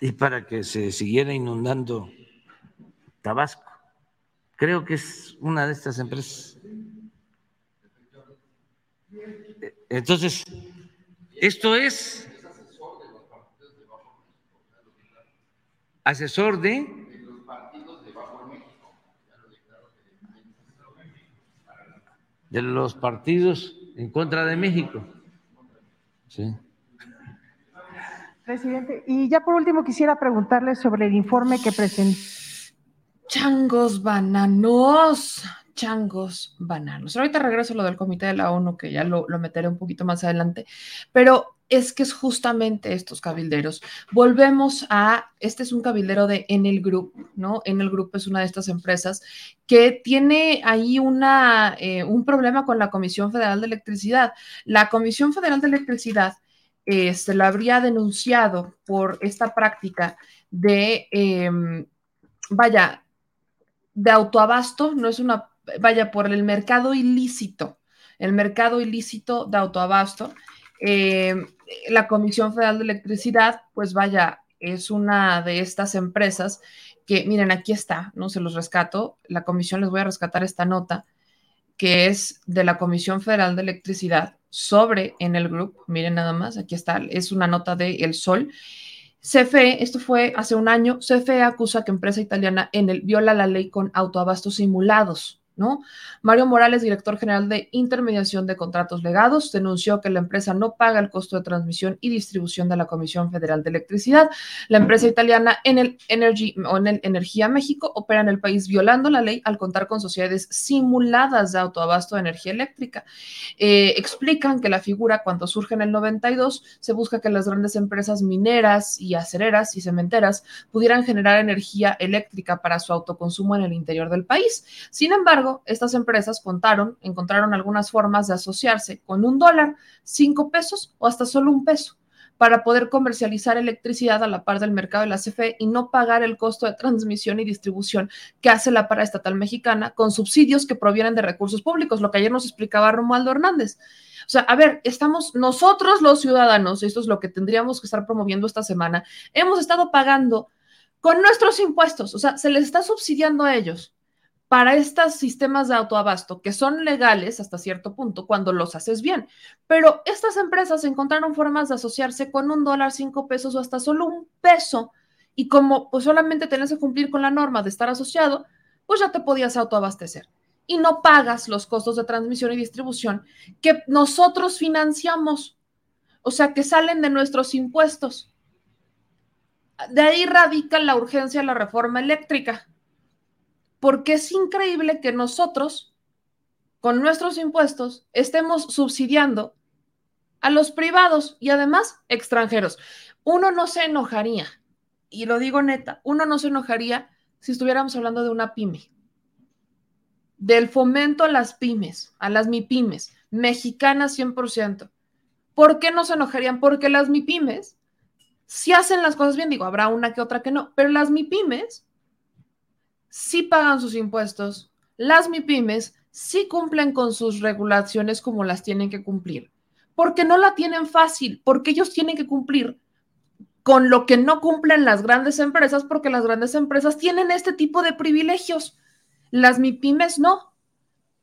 y para que se siguiera inundando Tabasco. Creo que es una de estas empresas. Entonces, esto es asesor de de los partidos en contra de México. Sí. Presidente, y ya por último quisiera preguntarle sobre el informe que presentó. Changos bananos, changos bananos. Ahorita regreso a lo del comité de la ONU, que ya lo, lo meteré un poquito más adelante, pero es que es justamente estos cabilderos. Volvemos a, este es un cabildero de Enel Group, ¿no? Enel Group es una de estas empresas que tiene ahí una, eh, un problema con la Comisión Federal de Electricidad. La Comisión Federal de Electricidad se lo habría denunciado por esta práctica de, em, vaya, de autoabasto, no es una, vaya, por el mercado ilícito, el mercado ilícito de autoabasto. Eh, la Comisión Federal de Electricidad, pues vaya, es una de estas empresas que, miren, aquí está, no se los rescato, la comisión les voy a rescatar esta nota, que es de la Comisión Federal de Electricidad sobre en el grupo, miren nada más, aquí está, es una nota de El Sol. CFE, esto fue hace un año, CFE acusa que empresa italiana en el viola la ley con autoabastos simulados. ¿No? Mario Morales, director general de intermediación de contratos legados, denunció que la empresa no paga el costo de transmisión y distribución de la Comisión Federal de Electricidad. La empresa italiana Enel Energy o Enel Energía México opera en el país violando la ley al contar con sociedades simuladas de autoabasto de energía eléctrica. Eh, explican que la figura cuando surge en el 92 se busca que las grandes empresas mineras y acereras y cementeras pudieran generar energía eléctrica para su autoconsumo en el interior del país. Sin estas empresas contaron, encontraron algunas formas de asociarse con un dólar, cinco pesos o hasta solo un peso para poder comercializar electricidad a la par del mercado de la CFE y no pagar el costo de transmisión y distribución que hace la paraestatal mexicana con subsidios que provienen de recursos públicos, lo que ayer nos explicaba Romualdo Hernández. O sea, a ver, estamos nosotros los ciudadanos, esto es lo que tendríamos que estar promoviendo esta semana, hemos estado pagando con nuestros impuestos, o sea, se les está subsidiando a ellos para estos sistemas de autoabasto que son legales hasta cierto punto cuando los haces bien. Pero estas empresas encontraron formas de asociarse con un dólar, cinco pesos o hasta solo un peso. Y como pues solamente tenés que cumplir con la norma de estar asociado, pues ya te podías autoabastecer. Y no pagas los costos de transmisión y distribución que nosotros financiamos. O sea, que salen de nuestros impuestos. De ahí radica la urgencia de la reforma eléctrica porque es increíble que nosotros, con nuestros impuestos, estemos subsidiando a los privados y además extranjeros. Uno no se enojaría, y lo digo neta, uno no se enojaría si estuviéramos hablando de una pyme, del fomento a las pymes, a las MIPYMES, mexicanas 100%. ¿Por qué no se enojarían? Porque las MIPYMES, si hacen las cosas bien, digo, habrá una que otra que no, pero las MIPYMES sí pagan sus impuestos, las MIPIMES sí cumplen con sus regulaciones como las tienen que cumplir, porque no la tienen fácil, porque ellos tienen que cumplir con lo que no cumplen las grandes empresas, porque las grandes empresas tienen este tipo de privilegios. Las MIPIMES no.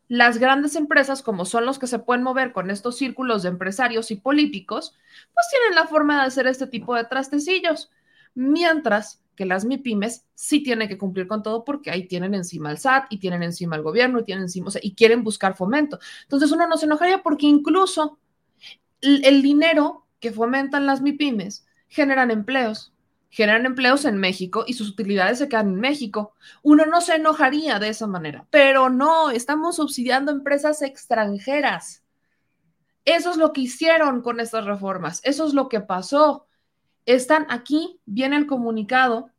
Las grandes empresas, como son los que se pueden mover con estos círculos de empresarios y políticos, pues tienen la forma de hacer este tipo de trastecillos. Mientras las MIPIMES sí tienen que cumplir con todo porque ahí tienen encima el SAT y tienen encima el gobierno y tienen encima, y quieren buscar fomento. Entonces uno no se enojaría porque incluso el, el dinero que fomentan las MIPIMES generan empleos, generan empleos en México y sus utilidades se quedan en México. Uno no se enojaría de esa manera, pero no, estamos subsidiando empresas extranjeras. Eso es lo que hicieron con estas reformas, eso es lo que pasó están aquí, viene el comunicado,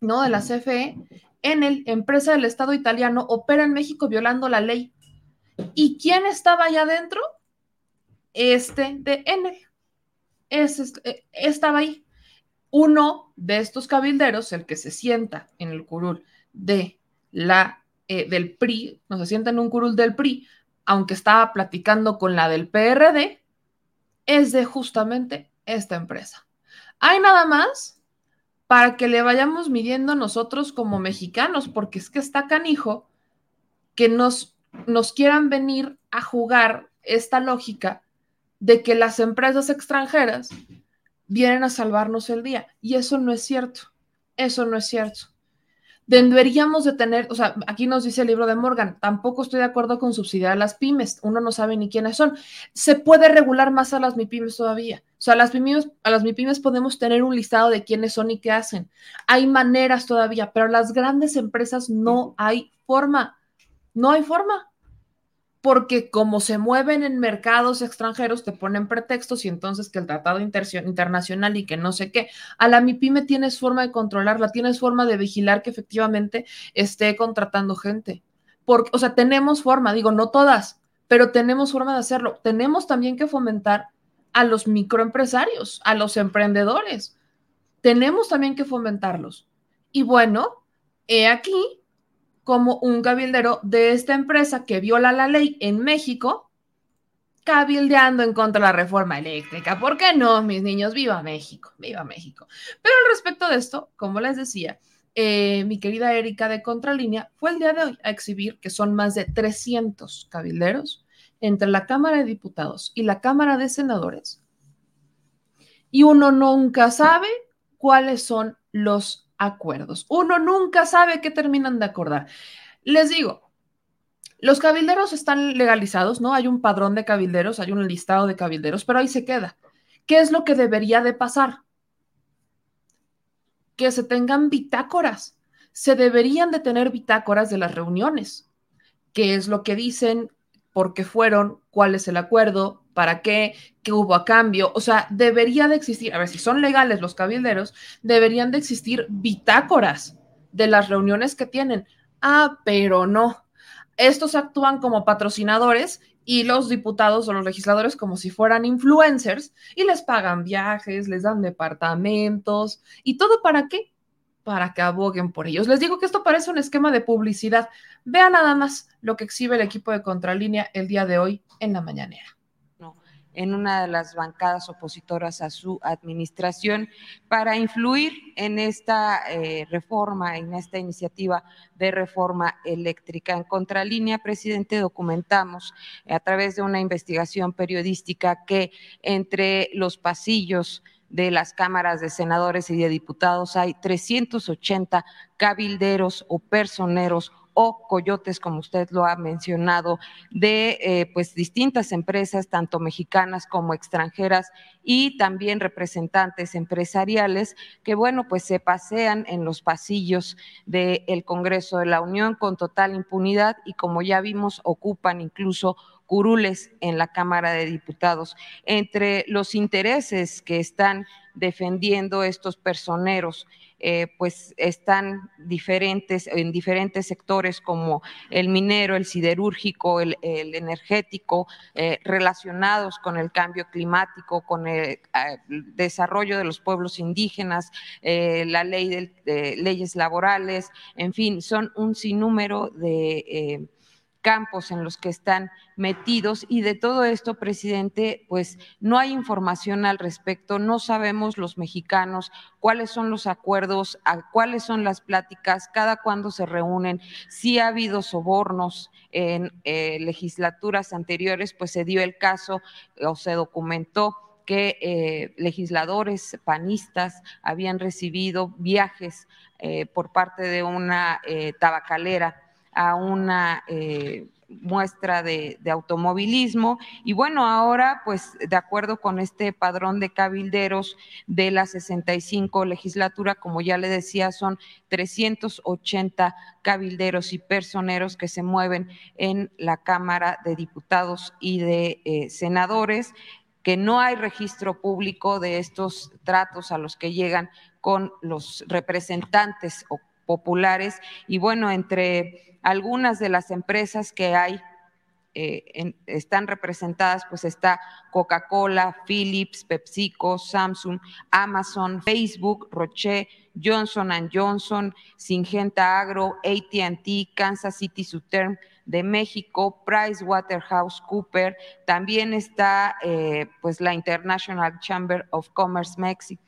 ¿no? De la CFE, en el empresa del Estado italiano opera en México violando la ley. ¿Y quién estaba allá adentro? Este de Enel. Ese, estaba ahí. Uno de estos cabilderos, el que se sienta en el curul de la, eh, del PRI, no se sienta en un curul del PRI, aunque estaba platicando con la del PRD, es de justamente esta empresa. Hay nada más para que le vayamos midiendo nosotros como mexicanos, porque es que está canijo que nos, nos quieran venir a jugar esta lógica de que las empresas extranjeras vienen a salvarnos el día. Y eso no es cierto. Eso no es cierto deberíamos de tener, o sea, aquí nos dice el libro de Morgan, tampoco estoy de acuerdo con subsidiar a las pymes, uno no sabe ni quiénes son. Se puede regular más a las MIPYMES todavía. O sea, a las, pymes, a las MIPYMES podemos tener un listado de quiénes son y qué hacen. Hay maneras todavía, pero las grandes empresas no hay forma. No hay forma porque como se mueven en mercados extranjeros, te ponen pretextos y entonces que el tratado internacional y que no sé qué. A la MIPYME tienes forma de controlarla, tienes forma de vigilar que efectivamente esté contratando gente. Porque, o sea, tenemos forma, digo, no todas, pero tenemos forma de hacerlo. Tenemos también que fomentar a los microempresarios, a los emprendedores. Tenemos también que fomentarlos. Y bueno, he aquí como un cabildero de esta empresa que viola la ley en México, cabildeando en contra de la reforma eléctrica. ¿Por qué no, mis niños? Viva México, viva México. Pero al respecto de esto, como les decía, eh, mi querida Erika de Contralínea fue el día de hoy a exhibir que son más de 300 cabilderos entre la Cámara de Diputados y la Cámara de Senadores. Y uno nunca sabe cuáles son los acuerdos. Uno nunca sabe qué terminan de acordar. Les digo, los cabilderos están legalizados, ¿no? Hay un padrón de cabilderos, hay un listado de cabilderos, pero ahí se queda. ¿Qué es lo que debería de pasar? Que se tengan bitácoras. Se deberían de tener bitácoras de las reuniones. ¿Qué es lo que dicen? ¿Por qué fueron? ¿Cuál es el acuerdo? ¿Para qué? ¿Qué hubo a cambio? O sea, debería de existir, a ver, si son legales los cabilderos, deberían de existir bitácoras de las reuniones que tienen. Ah, pero no. Estos actúan como patrocinadores y los diputados o los legisladores como si fueran influencers y les pagan viajes, les dan departamentos y todo para qué? Para que aboguen por ellos. Les digo que esto parece un esquema de publicidad. Vean nada más lo que exhibe el equipo de Contralínea el día de hoy en la mañanera en una de las bancadas opositoras a su administración para influir en esta eh, reforma, en esta iniciativa de reforma eléctrica. En contralínea, presidente, documentamos a través de una investigación periodística que entre los pasillos de las cámaras de senadores y de diputados hay 380 cabilderos o personeros o coyotes, como usted lo ha mencionado, de eh, pues distintas empresas, tanto mexicanas como extranjeras, y también representantes empresariales que, bueno, pues se pasean en los pasillos del Congreso de la Unión con total impunidad y como ya vimos, ocupan incluso curules en la Cámara de Diputados. Entre los intereses que están defendiendo estos personeros, eh, pues están diferentes en diferentes sectores como el minero, el siderúrgico, el, energético, eh, relacionados con el cambio climático, con el, desarrollo de los pueblos indígenas, eh, la ley de leyes laborales, en fin, son un sinnúmero de campos en los que están metidos y de todo esto, presidente, pues no hay información al respecto, no sabemos los mexicanos cuáles son los acuerdos, cuáles son las pláticas, cada cuándo se reúnen, si ha habido sobornos en eh, legislaturas anteriores, pues se dio el caso o se documentó que eh, legisladores panistas habían recibido viajes eh, por parte de una tabacalera a una eh, muestra de, automovilismo. Y bueno, ahora, pues de acuerdo con este padrón de cabilderos de la 65 legislatura, como ya le decía, son 380 cabilderos y personeros que se mueven en la Cámara de Diputados y de eh, Senadores que no hay registro público de estos tratos a los que llegan con los representantes populares y bueno, entre algunas de las empresas que hay eh, están representadas, pues está Coca-Cola, Philips, PepsiCo, Samsung, Amazon, Facebook, Roche, Johnson Johnson, Singenta Agro, ATT, Kansas City Southern, de México, Price Waterhouse Cooper, también está eh, pues la International Chamber of Commerce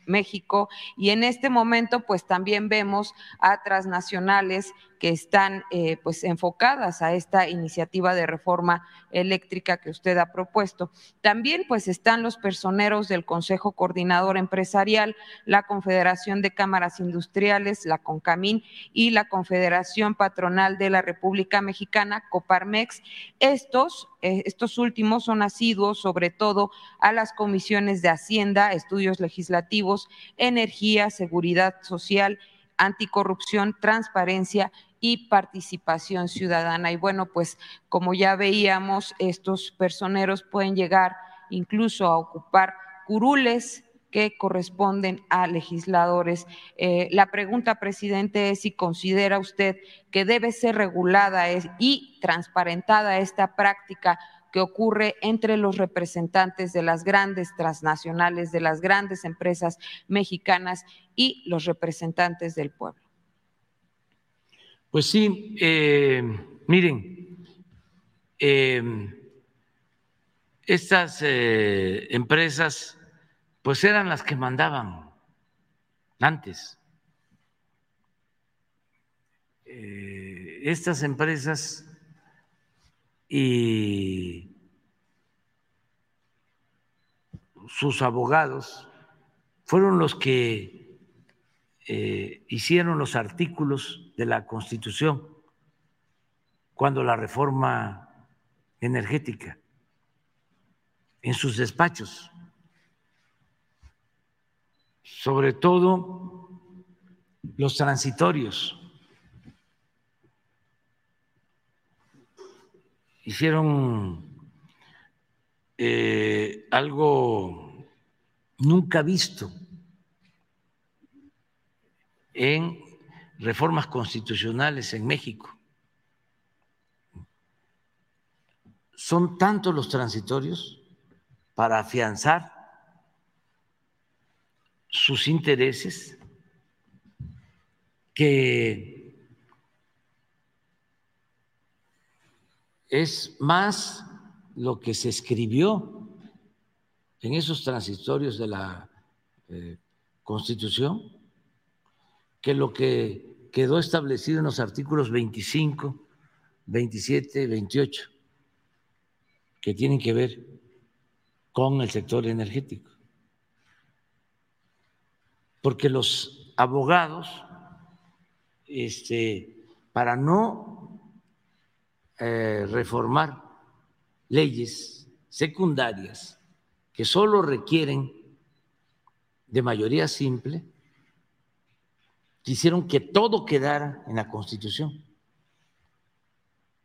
México y en este momento pues también vemos a transnacionales que están eh, pues enfocadas a esta iniciativa de reforma eléctrica que usted ha propuesto. También pues están los personeros del Consejo Coordinador Empresarial, la Confederación de Cámaras Industriales, la CONCAMIN y la Confederación Patronal de la República Mexicana, Coparmex. Estos, eh, estos últimos son asiduos sobre todo a las comisiones de Hacienda, estudios legislativos, energía, seguridad social, anticorrupción, transparencia y participación ciudadana. Y bueno, pues como ya veíamos, estos personeros pueden llegar incluso a ocupar curules que corresponden a legisladores. Eh, la pregunta, presidente, es si considera usted que debe ser regulada y transparentada esta práctica que ocurre entre los representantes de las grandes transnacionales, de las grandes empresas mexicanas y los representantes del pueblo. Pues sí, eh, miren, eh, estas empresas pues eran las que mandaban antes. Eh, estas empresas y sus abogados fueron los que eh, hicieron los artículos de la Constitución cuando la reforma energética en sus despachos sobre todo los transitorios. Hicieron eh, algo nunca visto en reformas constitucionales en México. son tantos los transitorios para afianzar sus intereses que es más lo que se escribió en esos transitorios de la eh, Constitución que lo que quedó establecido en los artículos 25, 27, 28 que tienen que ver con el sector energético. Porque los abogados, este, para no eh, reformar leyes secundarias que solo requieren de mayoría simple, quisieron que todo quedara en la Constitución.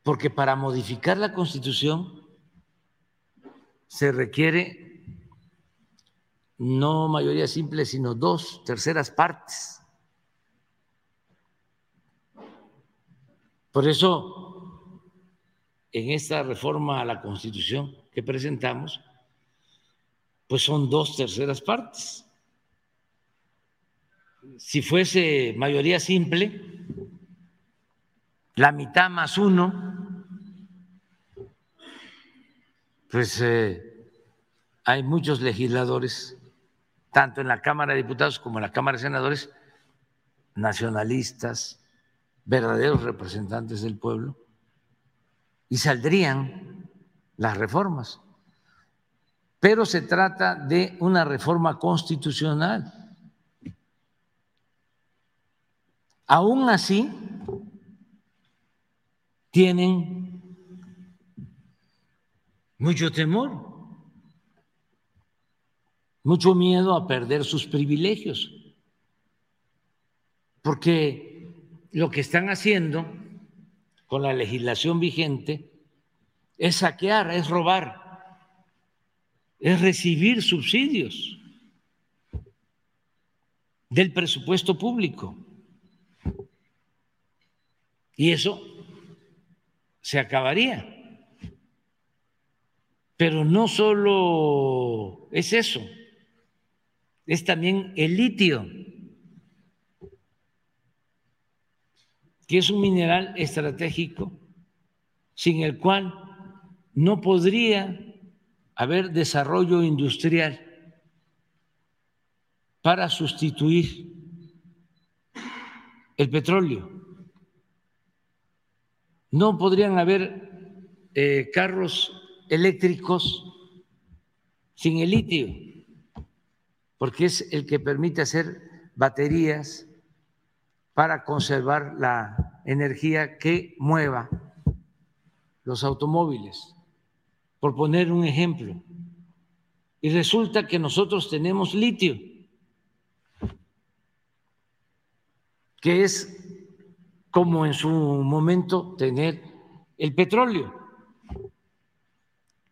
Porque para modificar la Constitución se requiere no mayoría simple, sino dos terceras partes. Por eso, en esta reforma a la Constitución que presentamos, pues son dos terceras partes. Si fuese mayoría simple, la mitad más uno, pues eh, hay muchos legisladores, tanto en la Cámara de Diputados como en la Cámara de Senadores, nacionalistas, verdaderos representantes del pueblo, y saldrían las reformas. Pero se trata de una reforma constitucional. Aún así, tienen mucho temor, mucho miedo a perder sus privilegios, porque lo que están haciendo con la legislación vigente es saquear, es robar, es recibir subsidios del presupuesto público. Y eso se acabaría. Pero no solo es eso, es también el litio, que es un mineral estratégico sin el cual no podría haber desarrollo industrial para sustituir el petróleo. No podrían haber eh, carros eléctricos sin el litio, porque es el que permite hacer baterías para conservar la energía que mueva los automóviles, por poner un ejemplo. Y resulta que nosotros tenemos litio, que es como en su momento tener el petróleo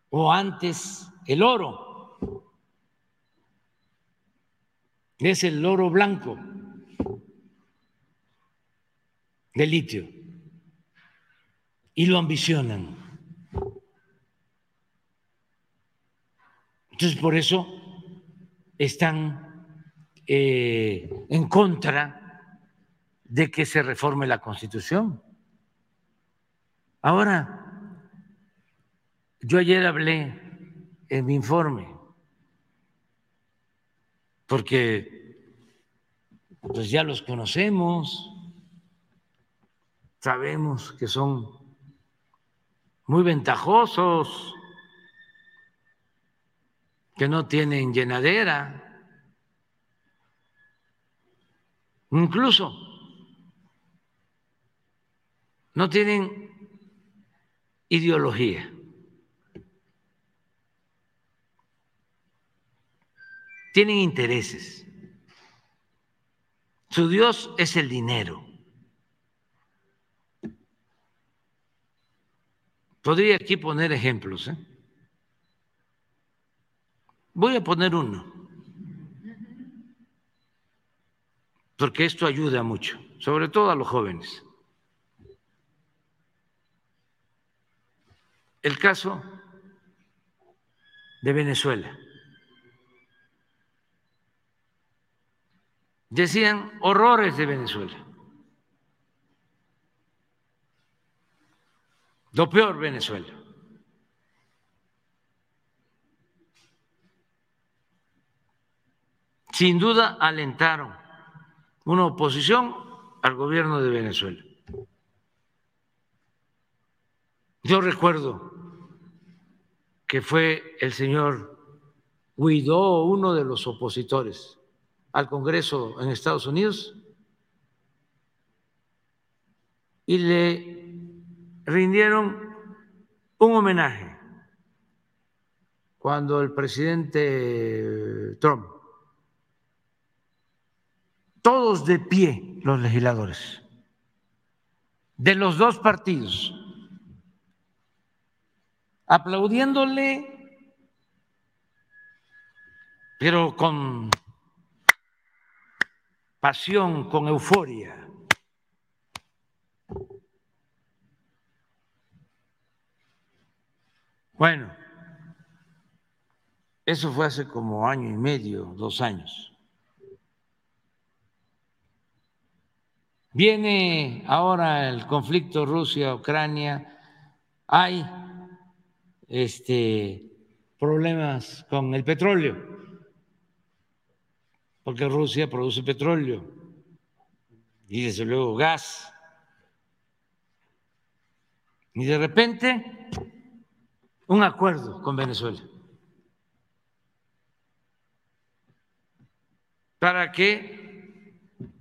o antes el oro. Es el oro blanco de litio y lo ambicionan. Entonces, por eso están eh, en contra de que se reforme la Constitución. Ahora, yo ayer hablé en mi informe, porque pues ya los conocemos, sabemos que son muy ventajosos, que no tienen llenadera, incluso no tienen ideología. Tienen intereses. Su Dios es el dinero. Podría aquí poner ejemplos. ¿eh? Voy a poner uno, porque esto ayuda mucho, sobre todo a los jóvenes. el caso de Venezuela. Decían horrores de Venezuela. Lo peor Venezuela. Sin duda alentaron una oposición al gobierno de Venezuela. Yo recuerdo que fue el señor Guaidó uno de los opositores al Congreso en Estados Unidos y le rindieron un homenaje cuando el presidente Trump, todos de pie los legisladores, de los dos partidos, aplaudiéndole, pero con pasión, con euforia. Bueno, eso fue hace como año y medio, dos años. Viene ahora el conflicto Rusia-Ucrania, hay este, problemas con el petróleo, porque Rusia produce petróleo y desde luego gas. Y de repente un acuerdo con Venezuela para que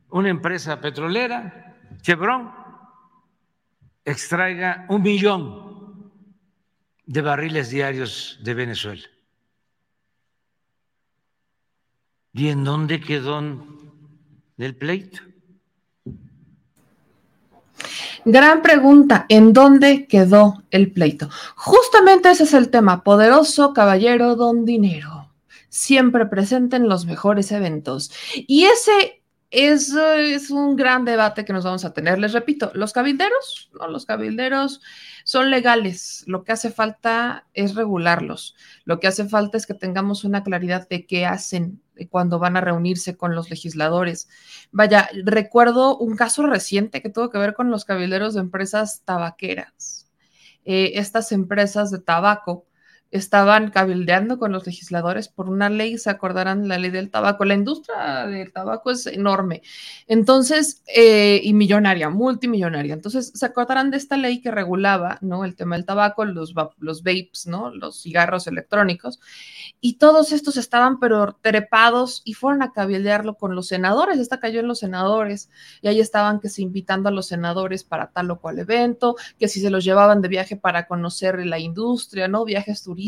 una empresa petrolera, Chevron, extraiga un millón de barriles diarios de Venezuela. ¿Y en dónde quedó el pleito? Gran pregunta, ¿en dónde quedó el pleito? Justamente ese es el tema, poderoso caballero don dinero, siempre presente en los mejores eventos. Y ese es, es un gran debate que nos vamos a tener. Les repito, los cabilderos, no, los cabilderos son legales. Lo que hace falta es regularlos. Lo que hace falta es que tengamos una claridad de qué hacen cuando van a reunirse con los legisladores. Vaya, recuerdo un caso reciente que tuvo que ver con los cabilderos de empresas tabaqueras. Eh, estas empresas de tabaco estaban cabildeando con los legisladores por una ley, se acordarán la ley del tabaco. La industria del tabaco es enorme, entonces, eh, y millonaria, multimillonaria. Entonces, se acordarán de esta ley que regulaba, ¿no? El tema del tabaco, los, los vapes, ¿no? Los cigarros electrónicos. Y todos estos estaban, pero trepados y fueron a cabildearlo con los senadores. Esta cayó en los senadores y ahí estaban que se invitando a los senadores para tal o cual evento, que si se los llevaban de viaje para conocer la industria, ¿no? Viajes turísticos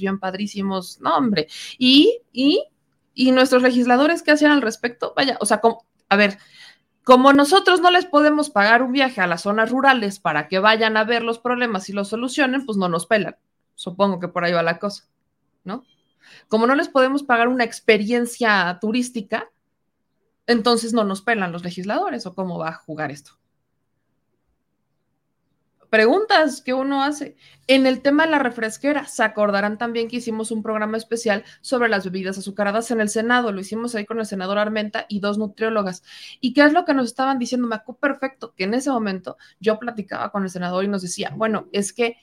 bien padrísimos, no, hombre. Y, y, y nuestros legisladores, ¿qué hacían al respecto? Vaya, o sea, a ver, como nosotros no les podemos pagar un viaje a las zonas rurales para que vayan a ver los problemas y los solucionen, pues no nos pelan. Supongo que por ahí va la cosa, ¿no? Como no les podemos pagar una experiencia turística, entonces no nos pelan los legisladores o cómo va a jugar esto preguntas que uno hace. En el tema de la refresquera, se acordarán también que hicimos un programa especial sobre las bebidas azucaradas en el Senado. Lo hicimos ahí con el senador Armenta y dos nutriólogas. ¿Y qué es lo que nos estaban diciendo? Me acuerdo perfecto que en ese momento yo platicaba con el senador y nos decía, bueno, es que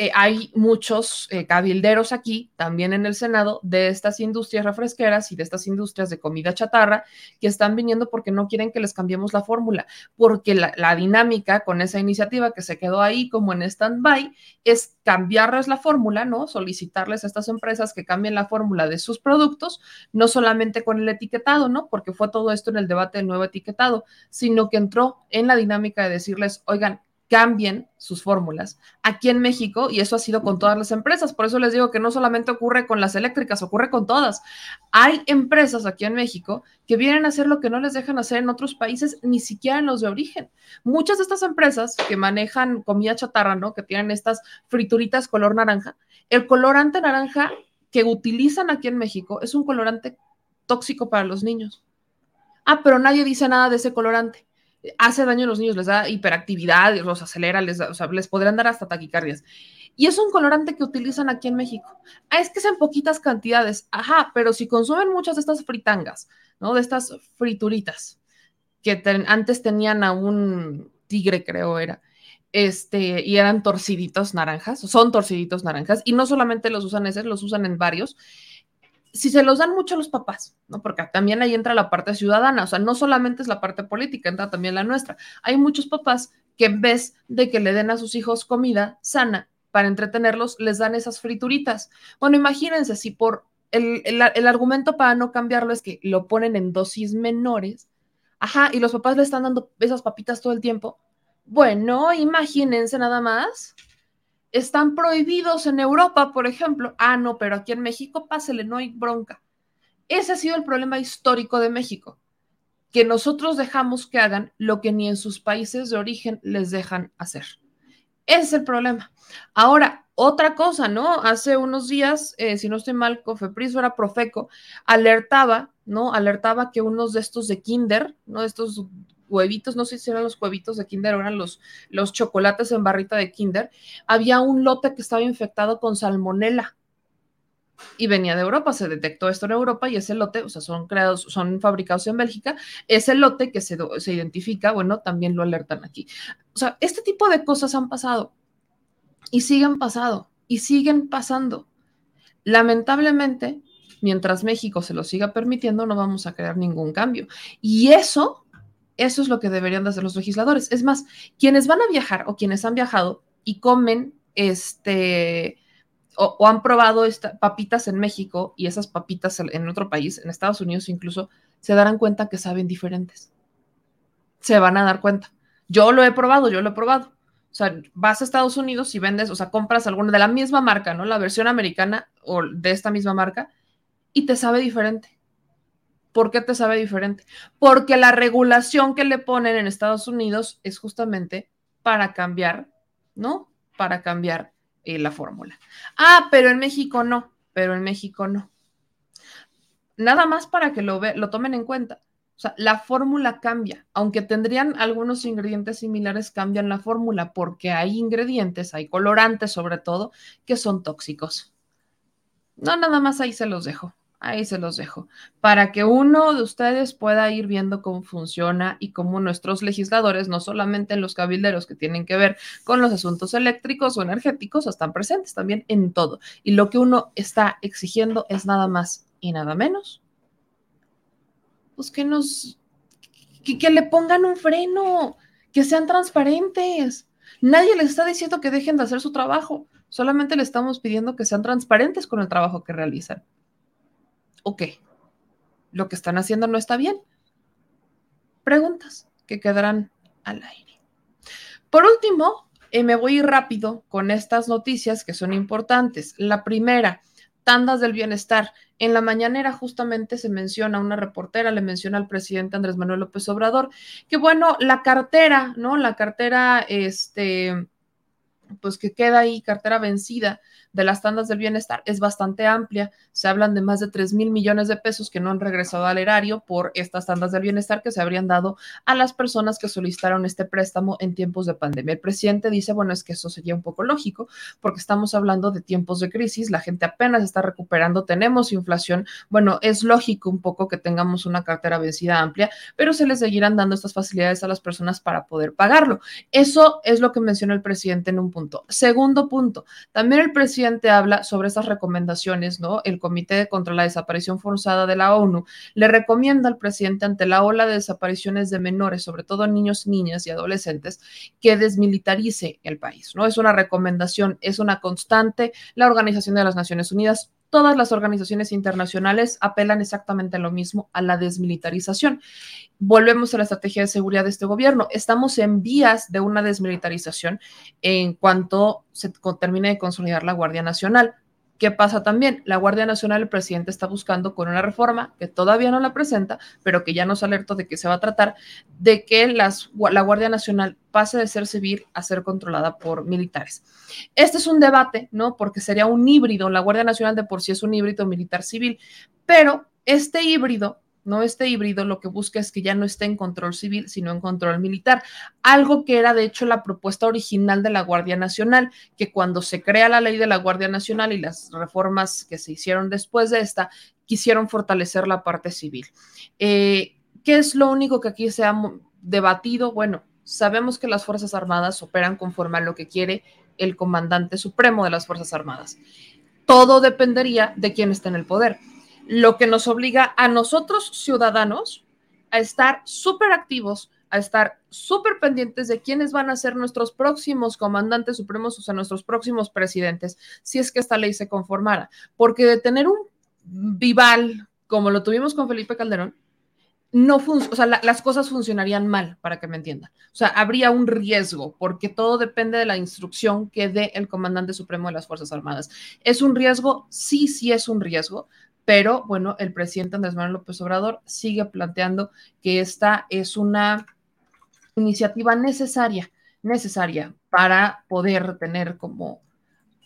eh, hay muchos eh, cabilderos aquí, también en el Senado, de estas industrias refresqueras y de estas industrias de comida chatarra que están viniendo porque no quieren que les cambiemos la fórmula, porque la, la dinámica con esa iniciativa que se quedó ahí como en stand-by es cambiarles la fórmula, ¿no? Solicitarles a estas empresas que cambien la fórmula de sus productos, no solamente con el etiquetado, ¿no? Porque fue todo esto en el debate del nuevo etiquetado, sino que entró en la dinámica de decirles, oigan, cambien sus fórmulas aquí en México y eso ha sido con todas las empresas. Por eso les digo que no solamente ocurre con las eléctricas, ocurre con todas. Hay empresas aquí en México que vienen a hacer lo que no les dejan hacer en otros países, ni siquiera en los de origen. Muchas de estas empresas que manejan comida chatarra, ¿no? Que tienen estas frituritas color naranja, el colorante naranja que utilizan aquí en México es un colorante tóxico para los niños. Ah, pero nadie dice nada de ese colorante hace daño a los niños, les da hiperactividad, los acelera, les, les podrán dar hasta taquicardias. Y es un colorante que utilizan aquí en México. Ah, es que es en poquitas cantidades. Ajá, pero si consumen muchas de estas fritangas, ¿no? De estas frituritas que antes tenían a un tigre, creo era, este, y eran torciditos naranjas, son torciditos naranjas, y no solamente los usan ese, los usan en varios. Si se los dan mucho a los papás, ¿no? Porque también ahí entra la parte ciudadana, o sea, no solamente es la parte política, entra también la nuestra. Hay muchos papás que en vez de que le den a sus hijos comida sana para entretenerlos, les dan esas frituritas. Bueno, imagínense si por el, el argumento para no cambiarlo es que lo ponen en dosis menores, ajá, y los papás le están dando esas papitas todo el tiempo, bueno, imagínense nada más. Están prohibidos en Europa, por ejemplo. Ah, no, pero aquí en México, pásele, no hay bronca. Ese ha sido el problema histórico de México, que nosotros dejamos que hagan lo que ni en sus países de origen les dejan hacer. Ese es el problema. Ahora, otra cosa, ¿no? Hace unos días, eh, si no estoy mal, Cofepris era Profeco, alertaba, ¿no? Alertaba que unos de estos de Kinder, ¿no? Estos huevitos, no sé si eran los huevitos de Kinder eran los, los chocolates en barrita de Kinder, había un lote que estaba infectado con salmonela y venía de Europa, se detectó esto en Europa y ese lote, o sea, son creados, son fabricados en Bélgica, ese lote que se, se identifica, bueno, también lo alertan aquí. O sea, este tipo de cosas han pasado y siguen pasando y siguen pasando. Lamentablemente, mientras México se lo siga permitiendo, no vamos a crear ningún cambio. Y eso eso es lo que deberían de hacer los legisladores. Es más, quienes van a viajar o quienes han viajado y comen este o, han probado esta, papitas en México y esas papitas en otro país, en Estados Unidos incluso, se darán cuenta que saben diferentes. Se van a dar cuenta. Yo lo he probado, yo lo he probado. O sea, vas a Estados Unidos y vendes, o sea, compras alguna de la misma marca, ¿no? La versión americana o de esta misma marca y te sabe diferente. ¿Por qué te sabe diferente? Porque la regulación que le ponen en Estados Unidos es justamente para cambiar, ¿no? Para cambiar eh, la fórmula. Ah, pero en México no, pero en México no. Nada más para que lo, lo tomen en cuenta. O sea, la fórmula cambia, aunque tendrían algunos ingredientes similares, cambian la fórmula porque hay ingredientes, hay colorantes sobre todo, que son tóxicos. No, nada más ahí se los dejo. Ahí se los dejo, para que uno de ustedes pueda ir viendo cómo funciona y cómo nuestros legisladores, no solamente en los cabilderos que tienen que ver con los asuntos eléctricos o energéticos, están presentes también en todo. Y lo que uno está exigiendo es nada más y nada menos, pues que nos, que, que le pongan un freno, que sean transparentes. Nadie les está diciendo que dejen de hacer su trabajo, solamente le estamos pidiendo que sean transparentes con el trabajo que realizan ok, lo que están haciendo no está bien. Preguntas que quedarán al aire. Por último, eh, me voy rápido con estas noticias que son importantes. La primera, tandas del bienestar. En la mañanera justamente se menciona, una reportera le menciona al presidente Andrés Manuel López Obrador, que bueno, la cartera, ¿no? La cartera, este, pues que queda ahí, cartera vencida de las tandas del bienestar es bastante amplia. Se hablan de más de 3 mil millones de pesos que no han regresado al erario por estas tandas del bienestar que se habrían dado a las personas que solicitaron este préstamo en tiempos de pandemia. El presidente dice, bueno, es que eso sería un poco lógico porque estamos hablando de tiempos de crisis, la gente apenas está recuperando, tenemos inflación. Bueno, es lógico un poco que tengamos una cartera vencida amplia, pero se les seguirán dando estas facilidades a las personas para poder pagarlo. Eso es lo que menciona el presidente en un punto. Segundo punto, también el presidente habla sobre esas recomendaciones, ¿no? El Comité contra la Desaparición Forzada de la ONU le recomienda al presidente ante la ola de desapariciones de menores, sobre todo niños, niñas y adolescentes, que desmilitarice el país, ¿no? Es una recomendación, es una constante. La Organización de las Naciones Unidas todas las organizaciones internacionales apelan exactamente a lo mismo, a la desmilitarización. Volvemos a la estrategia de seguridad de este gobierno. Estamos en vías de una desmilitarización en cuanto se termine de consolidar la Guardia Nacional. ¿Qué pasa también? La Guardia Nacional, el presidente está buscando con una reforma que todavía no la presenta, pero que ya nos alertó de que se va a tratar, de que la Guardia Nacional pase de ser civil a ser controlada por militares. Este es un debate, ¿no? Porque sería un híbrido, la Guardia Nacional de por sí es un híbrido militar-civil, pero este híbrido ¿no? Este híbrido lo que busca es que ya no esté en control civil, sino en control militar. Algo que era, de hecho, la propuesta original de la Guardia Nacional, que cuando se crea la ley de la Guardia Nacional y las reformas que se hicieron después de esta, quisieron fortalecer la parte civil. Eh, ¿Qué es lo único que aquí se ha debatido? Bueno, sabemos que las Fuerzas Armadas operan conforme a lo que quiere el comandante supremo de las Fuerzas Armadas. Todo dependería de quién esté en el poder lo que nos obliga a nosotros ciudadanos a estar súper activos, a estar súper pendientes de quiénes van a ser nuestros próximos comandantes supremos, o sea, nuestros próximos presidentes, si es que esta ley se conformara. Porque de tener un vival como lo tuvimos con Felipe Calderón, no o sea, las cosas funcionarían mal, para que me entiendan. O sea, habría un riesgo, porque todo depende de la instrucción que dé el comandante supremo de las Fuerzas Armadas. ¿Es un riesgo? Sí, sí es un riesgo, pero bueno, el presidente Andrés Manuel López Obrador sigue planteando que esta es una iniciativa necesaria, necesaria para poder tener como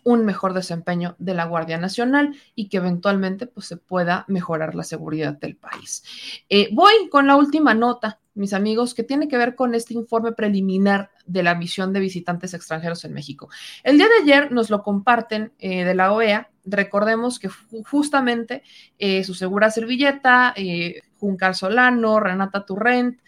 un mejor desempeño de la Guardia Nacional y que eventualmente pues, se pueda mejorar la seguridad del país. Eh, voy con la última nota, mis amigos, que tiene que ver con este informe preliminar de la misión de visitantes extranjeros en México. El día de ayer nos lo comparten eh, de la OEA. Recordemos que justamente eh, su segura servilleta, Juncar Solano, Renata Turrent,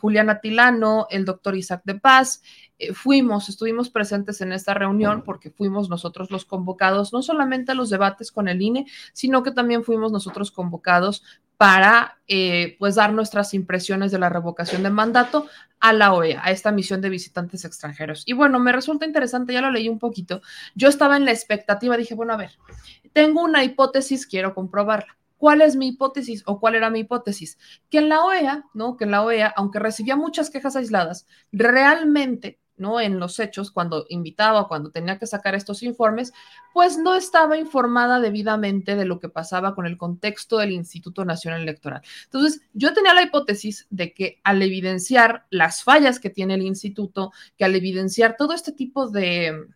Juliana Tilano, el doctor Isaac de Paz, eh, fuimos, estuvimos presentes en esta reunión porque fuimos nosotros los convocados, no solamente a los debates con el INE, sino que también fuimos nosotros convocados para eh, pues dar nuestras impresiones de la revocación de mandato a la OEA, a esta misión de visitantes extranjeros. Y bueno, me resulta interesante, ya lo leí un poquito. Yo estaba en la expectativa, dije, bueno, a ver, tengo una hipótesis, quiero comprobarla. ¿Cuál es mi hipótesis o cuál era mi hipótesis? Que en la OEA, ¿no? Que en la OEA, aunque recibía muchas quejas aisladas, realmente ¿no? En los hechos, cuando invitaba, cuando tenía que sacar estos informes, pues no estaba informada debidamente de lo que pasaba con el contexto del Instituto Nacional Electoral. Entonces, yo tenía la hipótesis de que al evidenciar las fallas que tiene el instituto, que al evidenciar todo este tipo de,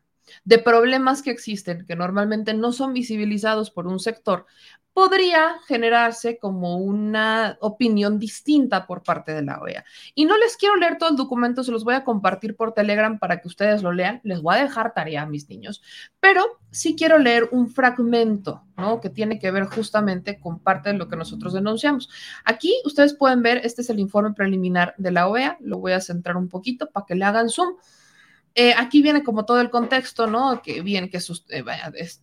de problemas que existen, que normalmente no son visibilizados por un sector, podría generarse como una opinión distinta por parte de la OEA. Y no les quiero leer todo el documento, se los voy a compartir por Telegram para que ustedes lo lean. Les voy a dejar tarea a mis niños, pero sí quiero leer un fragmento, ¿no? Que tiene que ver justamente con parte de lo que nosotros denunciamos. Aquí ustedes pueden ver, este es el informe preliminar de la OEA, lo voy a centrar un poquito para que le hagan zoom. Eh, aquí viene como todo el contexto, ¿no? Que bien que eh,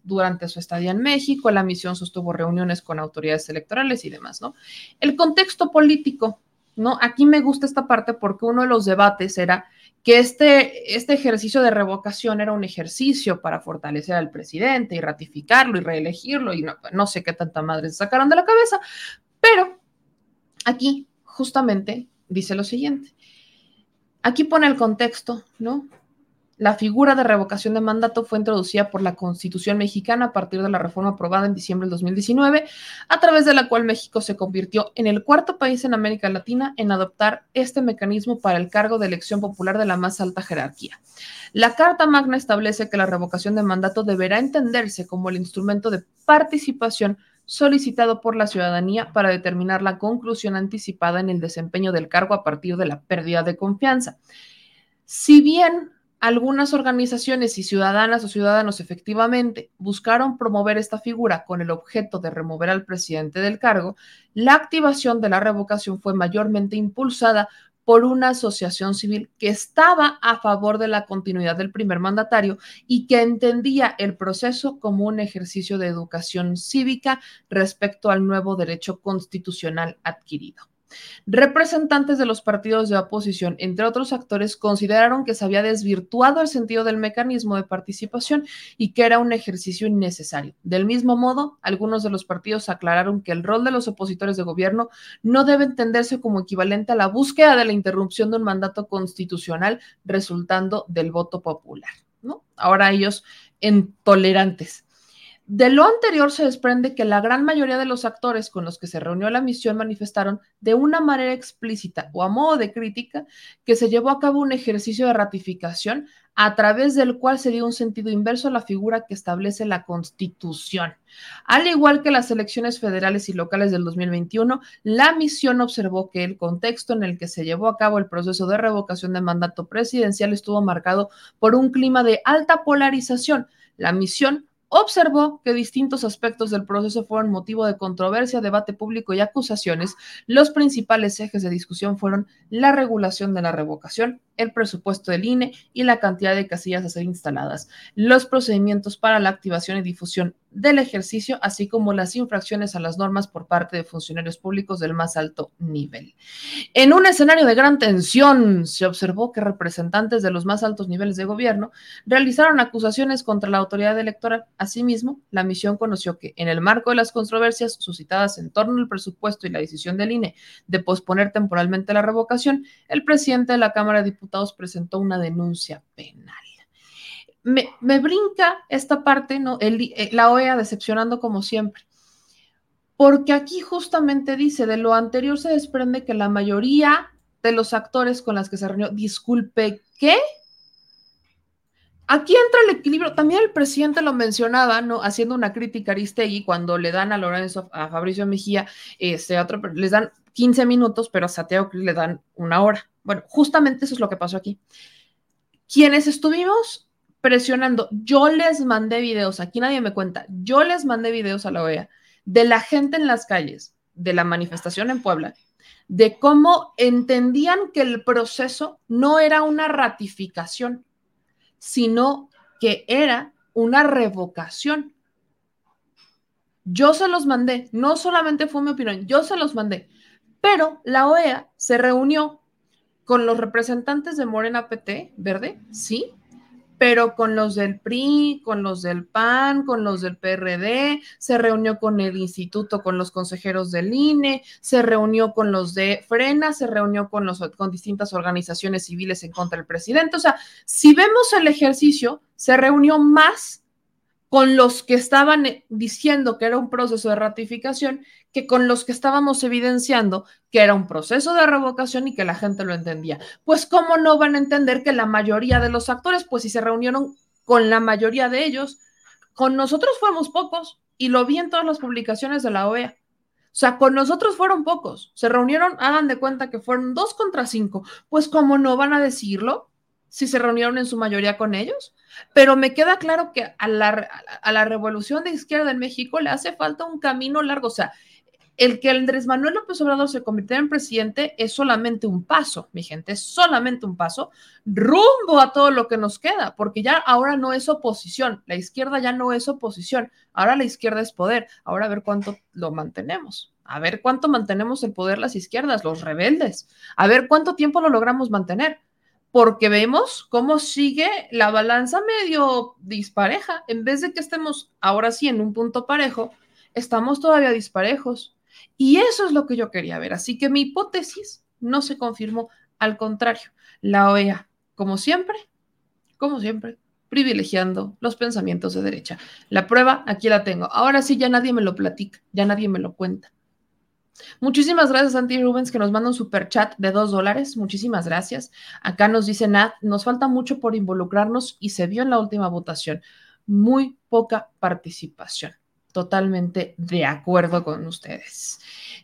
durante su estadía en México, la misión sostuvo reuniones con autoridades electorales y demás, ¿no? El contexto político, ¿no? Aquí me gusta esta parte porque uno de los debates era que este, este ejercicio de revocación era un ejercicio para fortalecer al presidente y ratificarlo y reelegirlo y no, no sé qué tanta madre se sacaron de la cabeza, pero aquí justamente dice lo siguiente. Aquí pone el contexto, ¿no? La figura de revocación de mandato fue introducida por la Constitución mexicana a partir de la reforma aprobada en diciembre del 2019, a través de la cual México se convirtió en el cuarto país en América Latina en adoptar este mecanismo para el cargo de elección popular de la más alta jerarquía. La Carta Magna establece que la revocación de mandato deberá entenderse como el instrumento de participación solicitado por la ciudadanía para determinar la conclusión anticipada en el desempeño del cargo a partir de la pérdida de confianza. Si bien algunas organizaciones y ciudadanas o ciudadanos efectivamente buscaron promover esta figura con el objeto de remover al presidente del cargo, la activación de la revocación fue mayormente impulsada por una asociación civil que estaba a favor de la continuidad del primer mandatario y que entendía el proceso como un ejercicio de educación cívica respecto al nuevo derecho constitucional adquirido. Representantes de los partidos de oposición, entre otros actores, consideraron que se había desvirtuado el sentido del mecanismo de participación y que era un ejercicio innecesario. Del mismo modo, algunos de los partidos aclararon que el rol de los opositores de gobierno no debe entenderse como equivalente a la búsqueda de la interrupción de un mandato constitucional resultando del voto popular. Ahora ellos intolerantes De lo anterior se desprende que la gran mayoría de los actores con los que se reunió la misión manifestaron de una manera explícita o a modo de crítica que se llevó a cabo un ejercicio de ratificación a través del cual se dio un sentido inverso a la figura que establece la Constitución. Al igual que las elecciones federales y locales del 2021, la misión observó que el contexto en el que se llevó a cabo el proceso de revocación de mandato presidencial estuvo marcado por un clima de alta polarización. La misión observó que distintos aspectos del proceso fueron motivo de controversia, debate público y acusaciones. Los principales ejes de discusión fueron la regulación de la revocación, el presupuesto del INE y la cantidad de casillas a ser instaladas, los procedimientos para la activación y difusión del ejercicio, así como las infracciones a las normas por parte de funcionarios públicos del más alto nivel. En un escenario de gran tensión, se observó que representantes de los más altos niveles de gobierno realizaron acusaciones contra la autoridad electoral. Asimismo, la misión conoció que en el marco de las controversias suscitadas en torno al presupuesto y la decisión del INE de posponer temporalmente la revocación, el presidente de la Cámara de Diputados presentó una denuncia penal me, brinca esta parte, ¿no? Eh, la OEA decepcionando como siempre. Porque aquí justamente dice, de lo anterior se desprende que la mayoría de los actores con las que se reunió, disculpe, ¿qué? Aquí entra el equilibrio. También el presidente lo mencionaba, ¿no? Haciendo una crítica a Aristegui cuando le dan a Lorenzo, a Fabricio Mejía, este, otro, les dan 15 minutos, pero a Santiago le dan una hora. Bueno, justamente eso es lo que pasó aquí. Quienes estuvimos presionando. Yo les mandé videos, aquí nadie me cuenta, yo les mandé videos a la OEA de la gente en las calles, de la manifestación en Puebla, de cómo entendían que el proceso no era una ratificación, sino que era una revocación. Yo se los mandé, no solamente fue mi opinión, yo se los mandé, pero la OEA se reunió con los representantes de Morena PT, ¿verde? Sí, pero con los del PRI, con los del PAN, con los del PRD, se reunió con el instituto, con los consejeros del INE, se reunió con los de Frena, se reunió con, los, con distintas organizaciones civiles en contra del presidente. O sea, si vemos el ejercicio, se reunió más con los que estaban eh, diciendo que era un proceso de ratificación que con los que estábamos evidenciando que era un proceso de revocación y que la gente lo entendía. Pues cómo no van a entender que la mayoría de los actores, pues si se reunieron con la mayoría de ellos, con nosotros fuimos pocos y lo vi en todas las publicaciones de la OEA. O sea, con nosotros fueron pocos. Se reunieron, hagan de cuenta que fueron dos contra cinco. Pues cómo no van a decirlo si se reunieron en su mayoría con ellos. Pero me queda claro que a la, revolución de izquierda en México le hace falta un camino largo. O sea, el que Andrés Manuel López Obrador se convirtiera en presidente es solamente un paso, mi gente, es solamente un paso rumbo a todo lo que nos queda, porque ya ahora no es oposición, la izquierda ya no es oposición, ahora la izquierda es poder, ahora a ver cuánto lo mantenemos, a ver cuánto mantenemos el poder las izquierdas, los rebeldes, a ver cuánto tiempo lo logramos mantener porque vemos cómo sigue la balanza medio dispareja. En vez de que estemos ahora sí en un punto parejo, estamos todavía disparejos. Y eso es lo que yo quería ver. Así que mi hipótesis no se confirmó. Al contrario, la OEA, como siempre, como siempre, privilegiando los pensamientos de derecha. La prueba aquí la tengo. Ahora sí, ya nadie me lo platica, ya nadie me lo cuenta. Muchísimas gracias, Santi Rubens, que nos manda un super chat de dos dólares. Muchísimas gracias. Acá nos dice Nat, nos falta mucho por involucrarnos y se vio en la última votación. Muy poca participación. Totalmente de acuerdo con ustedes.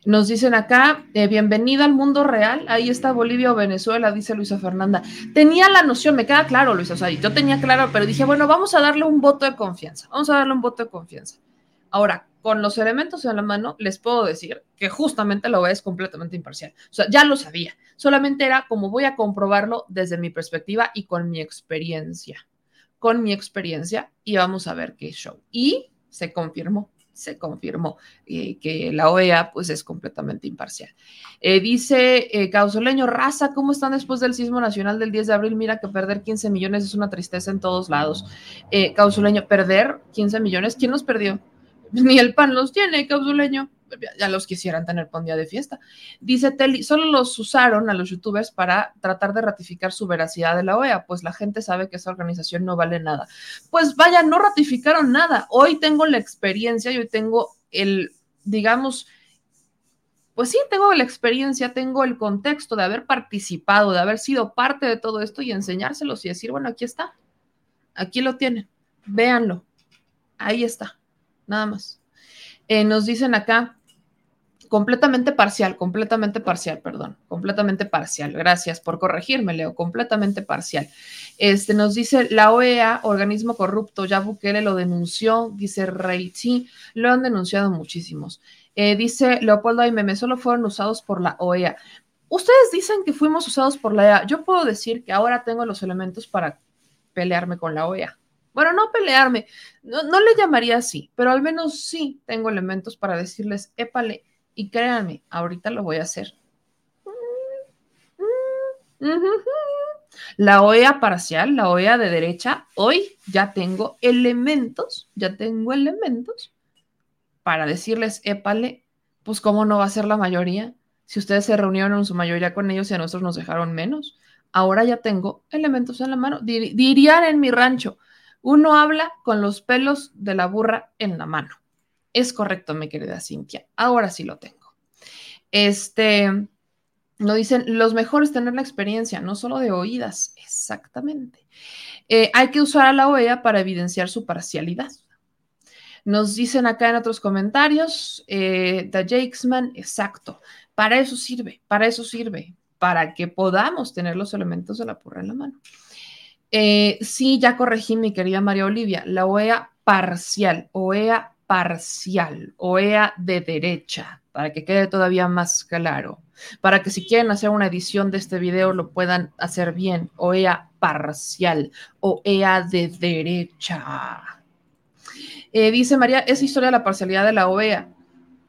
Nos dicen acá, eh, bienvenida al mundo real. Ahí está Bolivia o Venezuela, dice Luisa Fernanda. Tenía la noción, me queda claro, Luisa. O sea, yo tenía claro, pero dije, bueno, vamos a darle un voto de confianza. Vamos a darle un voto de confianza. Ahora, con los elementos en la mano, les puedo decir que justamente la OEA es completamente imparcial. O sea, ya lo sabía. Solamente era como voy a comprobarlo desde mi perspectiva y con mi experiencia. Con mi experiencia y vamos a ver qué show. Y se confirmó se confirmó eh, que la OEA pues es completamente imparcial. Eh, dice eh, Causoleño, raza, ¿cómo están después del sismo nacional del 10 de abril? Mira que perder 15 millones es una tristeza en todos lados. Causoleño, ¿perder 15 millones? ¿Quién los perdió? Ni el PAN los tiene, Causuleño. ya los quisieran tener por un día de fiesta. Dice Telly, solo los usaron a los youtubers para tratar de ratificar su veracidad de la OEA, pues la gente sabe que esa organización no vale nada. Pues vaya, no ratificaron nada. Hoy tengo la experiencia, yo tengo el, digamos, pues sí, tengo la experiencia, tengo el contexto de haber participado, de haber sido parte de todo esto y enseñárselos y decir, bueno, aquí está, aquí lo tienen, véanlo, ahí está, nada más. Eh, nos dicen acá, completamente parcial, completamente parcial, perdón, completamente parcial. Gracias por corregirme, Leo, completamente parcial. Este nos dice la OEA, organismo corrupto, ya Bukele lo denunció, dice Rey, sí, lo han denunciado muchísimos. Eh, dice Leopoldo Aimeme, solo fueron usados por la OEA. Ustedes dicen que fuimos usados por la OEA. Yo puedo decir que ahora tengo los elementos para pelearme con la OEA. Bueno, no pelearme, no, le llamaría así, pero al menos sí tengo elementos para decirles, épale, y créanme, ahorita lo voy a hacer. La OEA parcial, la OEA de derecha, hoy ya tengo elementos, ya tengo elementos para decirles, épale, pues cómo no va a ser la mayoría, si ustedes se reunieron en su mayoría con ellos y a nosotros nos dejaron menos. Ahora ya tengo elementos en la mano. dirían en mi rancho, uno habla con los pelos de la burra en la mano. Es correcto, mi querida Cintia. Ahora sí lo tengo. Este, no dicen, los mejores tener la experiencia, no solo de oídas, exactamente. Eh, hay que usar a la OEA para evidenciar su parcialidad. Nos dicen acá en otros comentarios, eh, The Jakesman, exacto, para eso sirve, para eso sirve, para que podamos tener los elementos de la purra en la mano. Eh, sí, ya corregí, mi querida María Olivia, la OEA parcial, OEA parcial, OEA de derecha, para que quede todavía más claro, para que si quieren hacer una edición de este video lo puedan hacer bien, OEA parcial, OEA de derecha. Eh, dice María, esa historia de la parcialidad de la OEA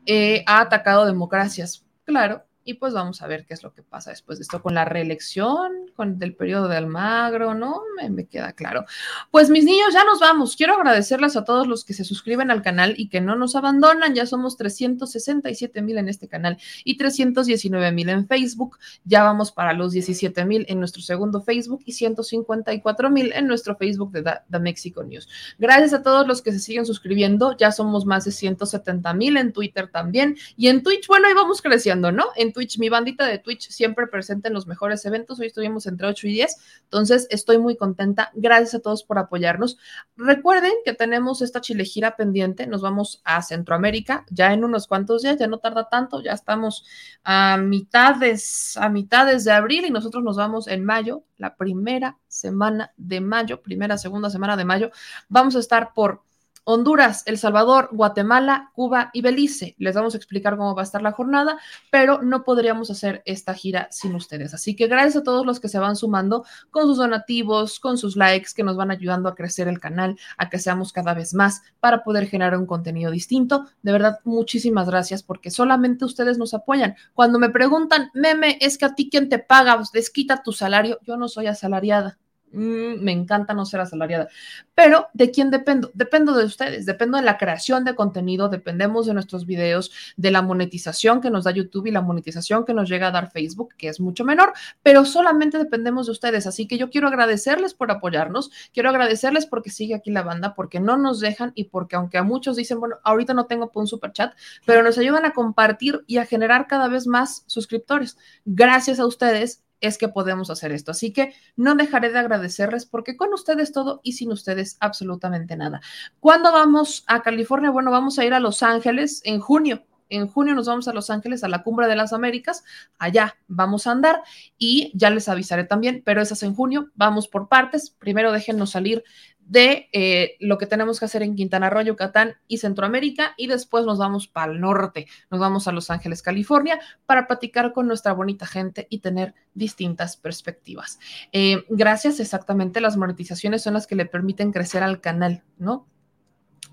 eh, ha atacado democracias. Claro, y pues vamos a ver qué es lo que pasa después de esto con la reelección, con el periodo de Almagro, ¿no? Me, queda claro. Pues mis niños, ya nos vamos. Quiero agradecerles a todos los que se suscriben al canal y que no nos abandonan. Ya somos 367 mil en este canal y 319 mil en Facebook. Ya vamos para los 17 mil en nuestro segundo Facebook y 154 mil en nuestro Facebook de The Mexico News. Gracias a todos los que se siguen suscribiendo. Ya somos más de 170 mil en Twitter también y en Twitch. Bueno, ahí vamos creciendo, ¿no? Twitch, mi bandita de Twitch siempre presente en los mejores eventos. Hoy estuvimos entre 8 y 10, entonces estoy muy contenta. Gracias a todos por apoyarnos. Recuerden que tenemos esta chile gira pendiente. Nos vamos a Centroamérica ya en unos cuantos días, ya no tarda tanto, ya estamos a mitades, a mitades de abril y nosotros nos vamos en mayo, la primera semana de mayo, primera, segunda semana de mayo. Vamos a estar por Honduras, El Salvador, Guatemala, Cuba y Belice. Les vamos a explicar cómo va a estar la jornada, pero no podríamos hacer esta gira sin ustedes. Así que gracias a todos los que se van sumando con sus donativos, con sus likes, que nos van ayudando a crecer el canal, a que seamos cada vez más para poder generar un contenido distinto. De verdad, muchísimas gracias porque solamente ustedes nos apoyan. Cuando me preguntan, meme, es que a ti quién te paga, desquita tu salario, yo no soy asalariada Mm, me encanta no ser asalariada. Pero ¿de quién dependo? Dependo de ustedes, dependo de la creación de contenido, dependemos de nuestros videos, de la monetización que nos da YouTube y la monetización que nos llega a dar Facebook, que es mucho menor, pero solamente dependemos de ustedes. Así que yo quiero agradecerles por apoyarnos, quiero agradecerles porque sigue aquí la banda, porque no nos dejan y porque aunque a muchos dicen, bueno, ahorita no tengo un super chat, pero nos ayudan a compartir y a generar cada vez más suscriptores. Gracias a ustedes es que podemos hacer esto. Así que no dejaré de agradecerles porque con ustedes todo y sin ustedes absolutamente nada. ¿Cuándo vamos a California? Bueno, vamos a ir a Los Ángeles en junio. En junio nos vamos a Los Ángeles a la Cumbre de las Américas. Allá vamos a andar y ya les avisaré también, pero esas en junio. Vamos por partes. Primero déjennos salir de eh, lo que tenemos que hacer en Quintana Roo, Yucatán y Centroamérica y después nos vamos para el norte, nos vamos a Los Ángeles, California, para platicar con nuestra bonita gente y tener distintas perspectivas. Eh, gracias, exactamente, las monetizaciones son las que le permiten crecer al canal, ¿no?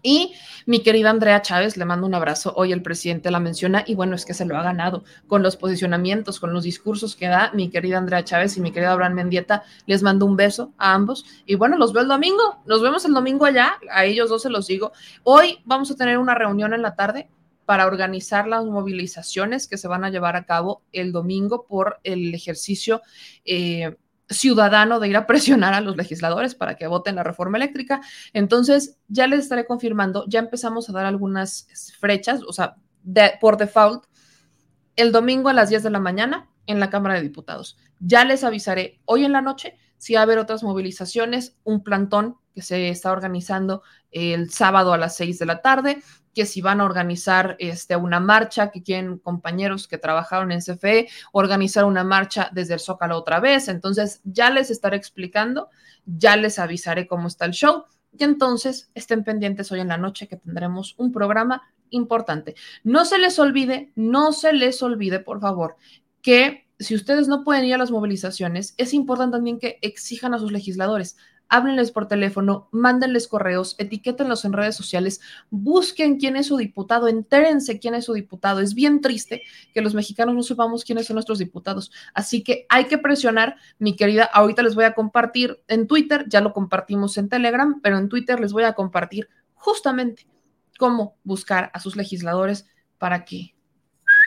Y mi querida Andrea Chávez, le mando un abrazo. Hoy el presidente la menciona y bueno, es que se lo ha ganado con los posicionamientos, con los discursos que da mi querida Andrea Chávez y mi querida Abraham Mendieta. Les mando un beso a ambos y bueno, los veo el domingo. Nos vemos el domingo allá. A ellos dos se los digo. Hoy vamos a tener una reunión en la tarde para organizar las movilizaciones que se van a llevar a cabo el domingo por el ejercicio eh, ciudadano de ir a presionar a los legisladores para que voten la reforma eléctrica. Entonces, ya les estaré confirmando, ya empezamos a dar algunas fechas, o sea, por default, el domingo a las 10 de la mañana en la Cámara de Diputados. Ya les avisaré hoy en la noche si va a haber otras movilizaciones, un plantón que se está organizando el sábado a las 6 de la tarde, que si van a organizar este, una marcha, que quieren compañeros que trabajaron en CFE organizar una marcha desde el Zócalo otra vez. Entonces, ya les estaré explicando, ya les avisaré cómo está el show. Y entonces estén pendientes hoy en la noche que tendremos un programa importante. No se les olvide, no se les olvide, por favor, que si ustedes no pueden ir a las movilizaciones, es importante también que exijan a sus legisladores háblenles por teléfono, mándenles correos, etiquétenlos en redes sociales, busquen quién es su diputado, entérense quién es su diputado. Es bien triste que los mexicanos no sepamos quiénes son nuestros diputados. Así que hay que presionar, mi querida, ahorita les voy a compartir en Twitter, ya lo compartimos en Telegram, pero en Twitter les voy a compartir justamente cómo buscar a sus legisladores para que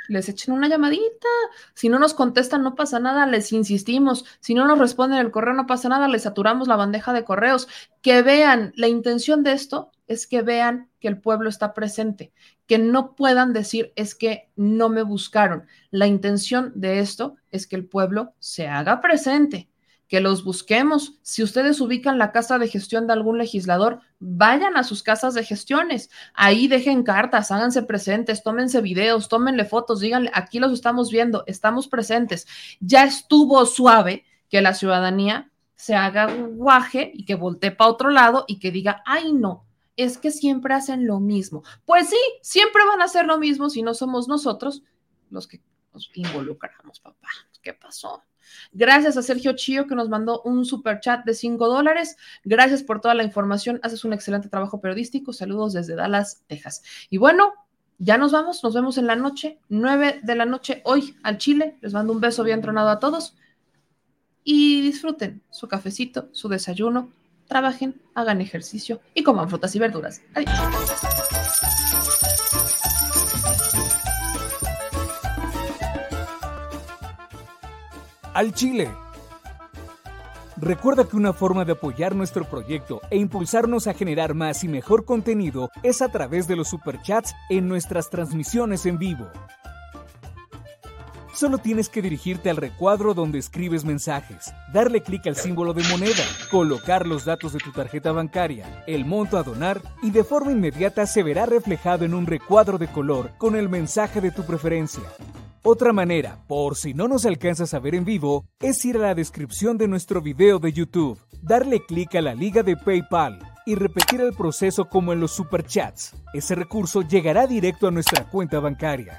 les echen una llamadita. Si no nos contestan, no pasa nada, les insistimos. Si no nos responden el correo, no pasa nada, les saturamos la bandeja de correos. Que vean, la intención de esto es que vean que el pueblo está presente, que no puedan decir es que no me buscaron. La intención de esto es que el pueblo se haga presente que los busquemos. Si ustedes ubican la casa de gestión de algún legislador, vayan a sus casas de gestiones. Ahí dejen cartas, háganse presentes, tómense videos, tómenle fotos, díganle, aquí los estamos viendo, estamos presentes. Ya estuvo suave que la ciudadanía se haga guaje y que voltee para otro lado y que diga, ay no, es que siempre hacen lo mismo. Pues sí, siempre van a hacer lo mismo si no somos nosotros los que nos involucramos, papá. ¿Qué pasó? Gracias a Sergio Chío que nos mandó un super chat de 5 dólares. Gracias por toda la información. Haces un excelente trabajo periodístico. Saludos desde Dallas, Texas. Y bueno, ya nos vamos. Nos vemos en la noche, 9 de la noche hoy al Chile. Les mando un beso bien tronado a todos. Y disfruten su cafecito, su desayuno. Trabajen, hagan ejercicio y coman frutas y verduras. Adiós. Al Chile. Recuerda que una forma de apoyar nuestro proyecto e impulsarnos a generar más y mejor contenido es a través de los superchats en nuestras transmisiones en vivo. Solo tienes que dirigirte al recuadro donde escribes mensajes, darle clic al símbolo de moneda, colocar los datos de tu tarjeta bancaria, el monto a donar y de forma inmediata se verá reflejado en un recuadro de color con el mensaje de tu preferencia. Otra manera, por si no nos alcanzas a ver en vivo, es ir a la descripción de nuestro video de YouTube, darle clic a la liga de PayPal y repetir el proceso como en los superchats. Ese recurso llegará directo a nuestra cuenta bancaria.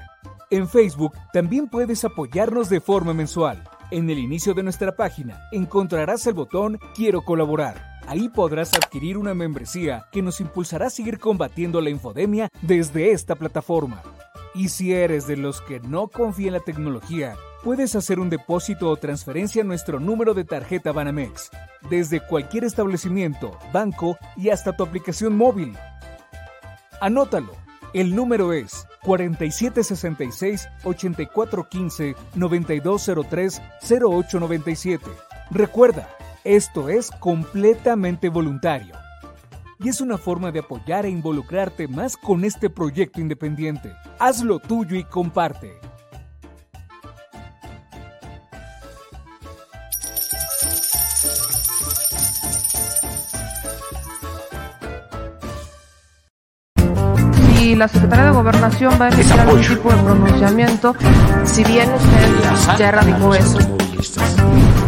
En Facebook también puedes apoyarnos de forma mensual. En el inicio de nuestra página encontrarás el botón Quiero colaborar. Ahí podrás adquirir una membresía que nos impulsará a seguir combatiendo la infodemia desde esta plataforma. Y si eres de los que no confía en la tecnología, puedes hacer un depósito o transferencia a nuestro número de tarjeta Banamex, desde cualquier establecimiento, banco y hasta tu aplicación móvil. Anótalo. El número es 4766-8415-9203-0897. Recuerda, esto es completamente voluntario y es una forma de apoyar e involucrarte más con este proyecto independiente. Hazlo tuyo y comparte. Y la Secretaría de Gobernación va a emitir algún tipo de pronunciamiento, si bien usted ya radicó eso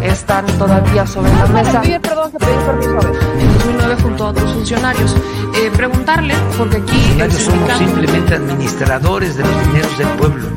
están todavía sobre la mesa. perdón, que pedí permiso a ver. En 2009 junto a otros funcionarios. Eh, preguntarle, porque aquí... somos simplemente administradores de los dineros del pueblo.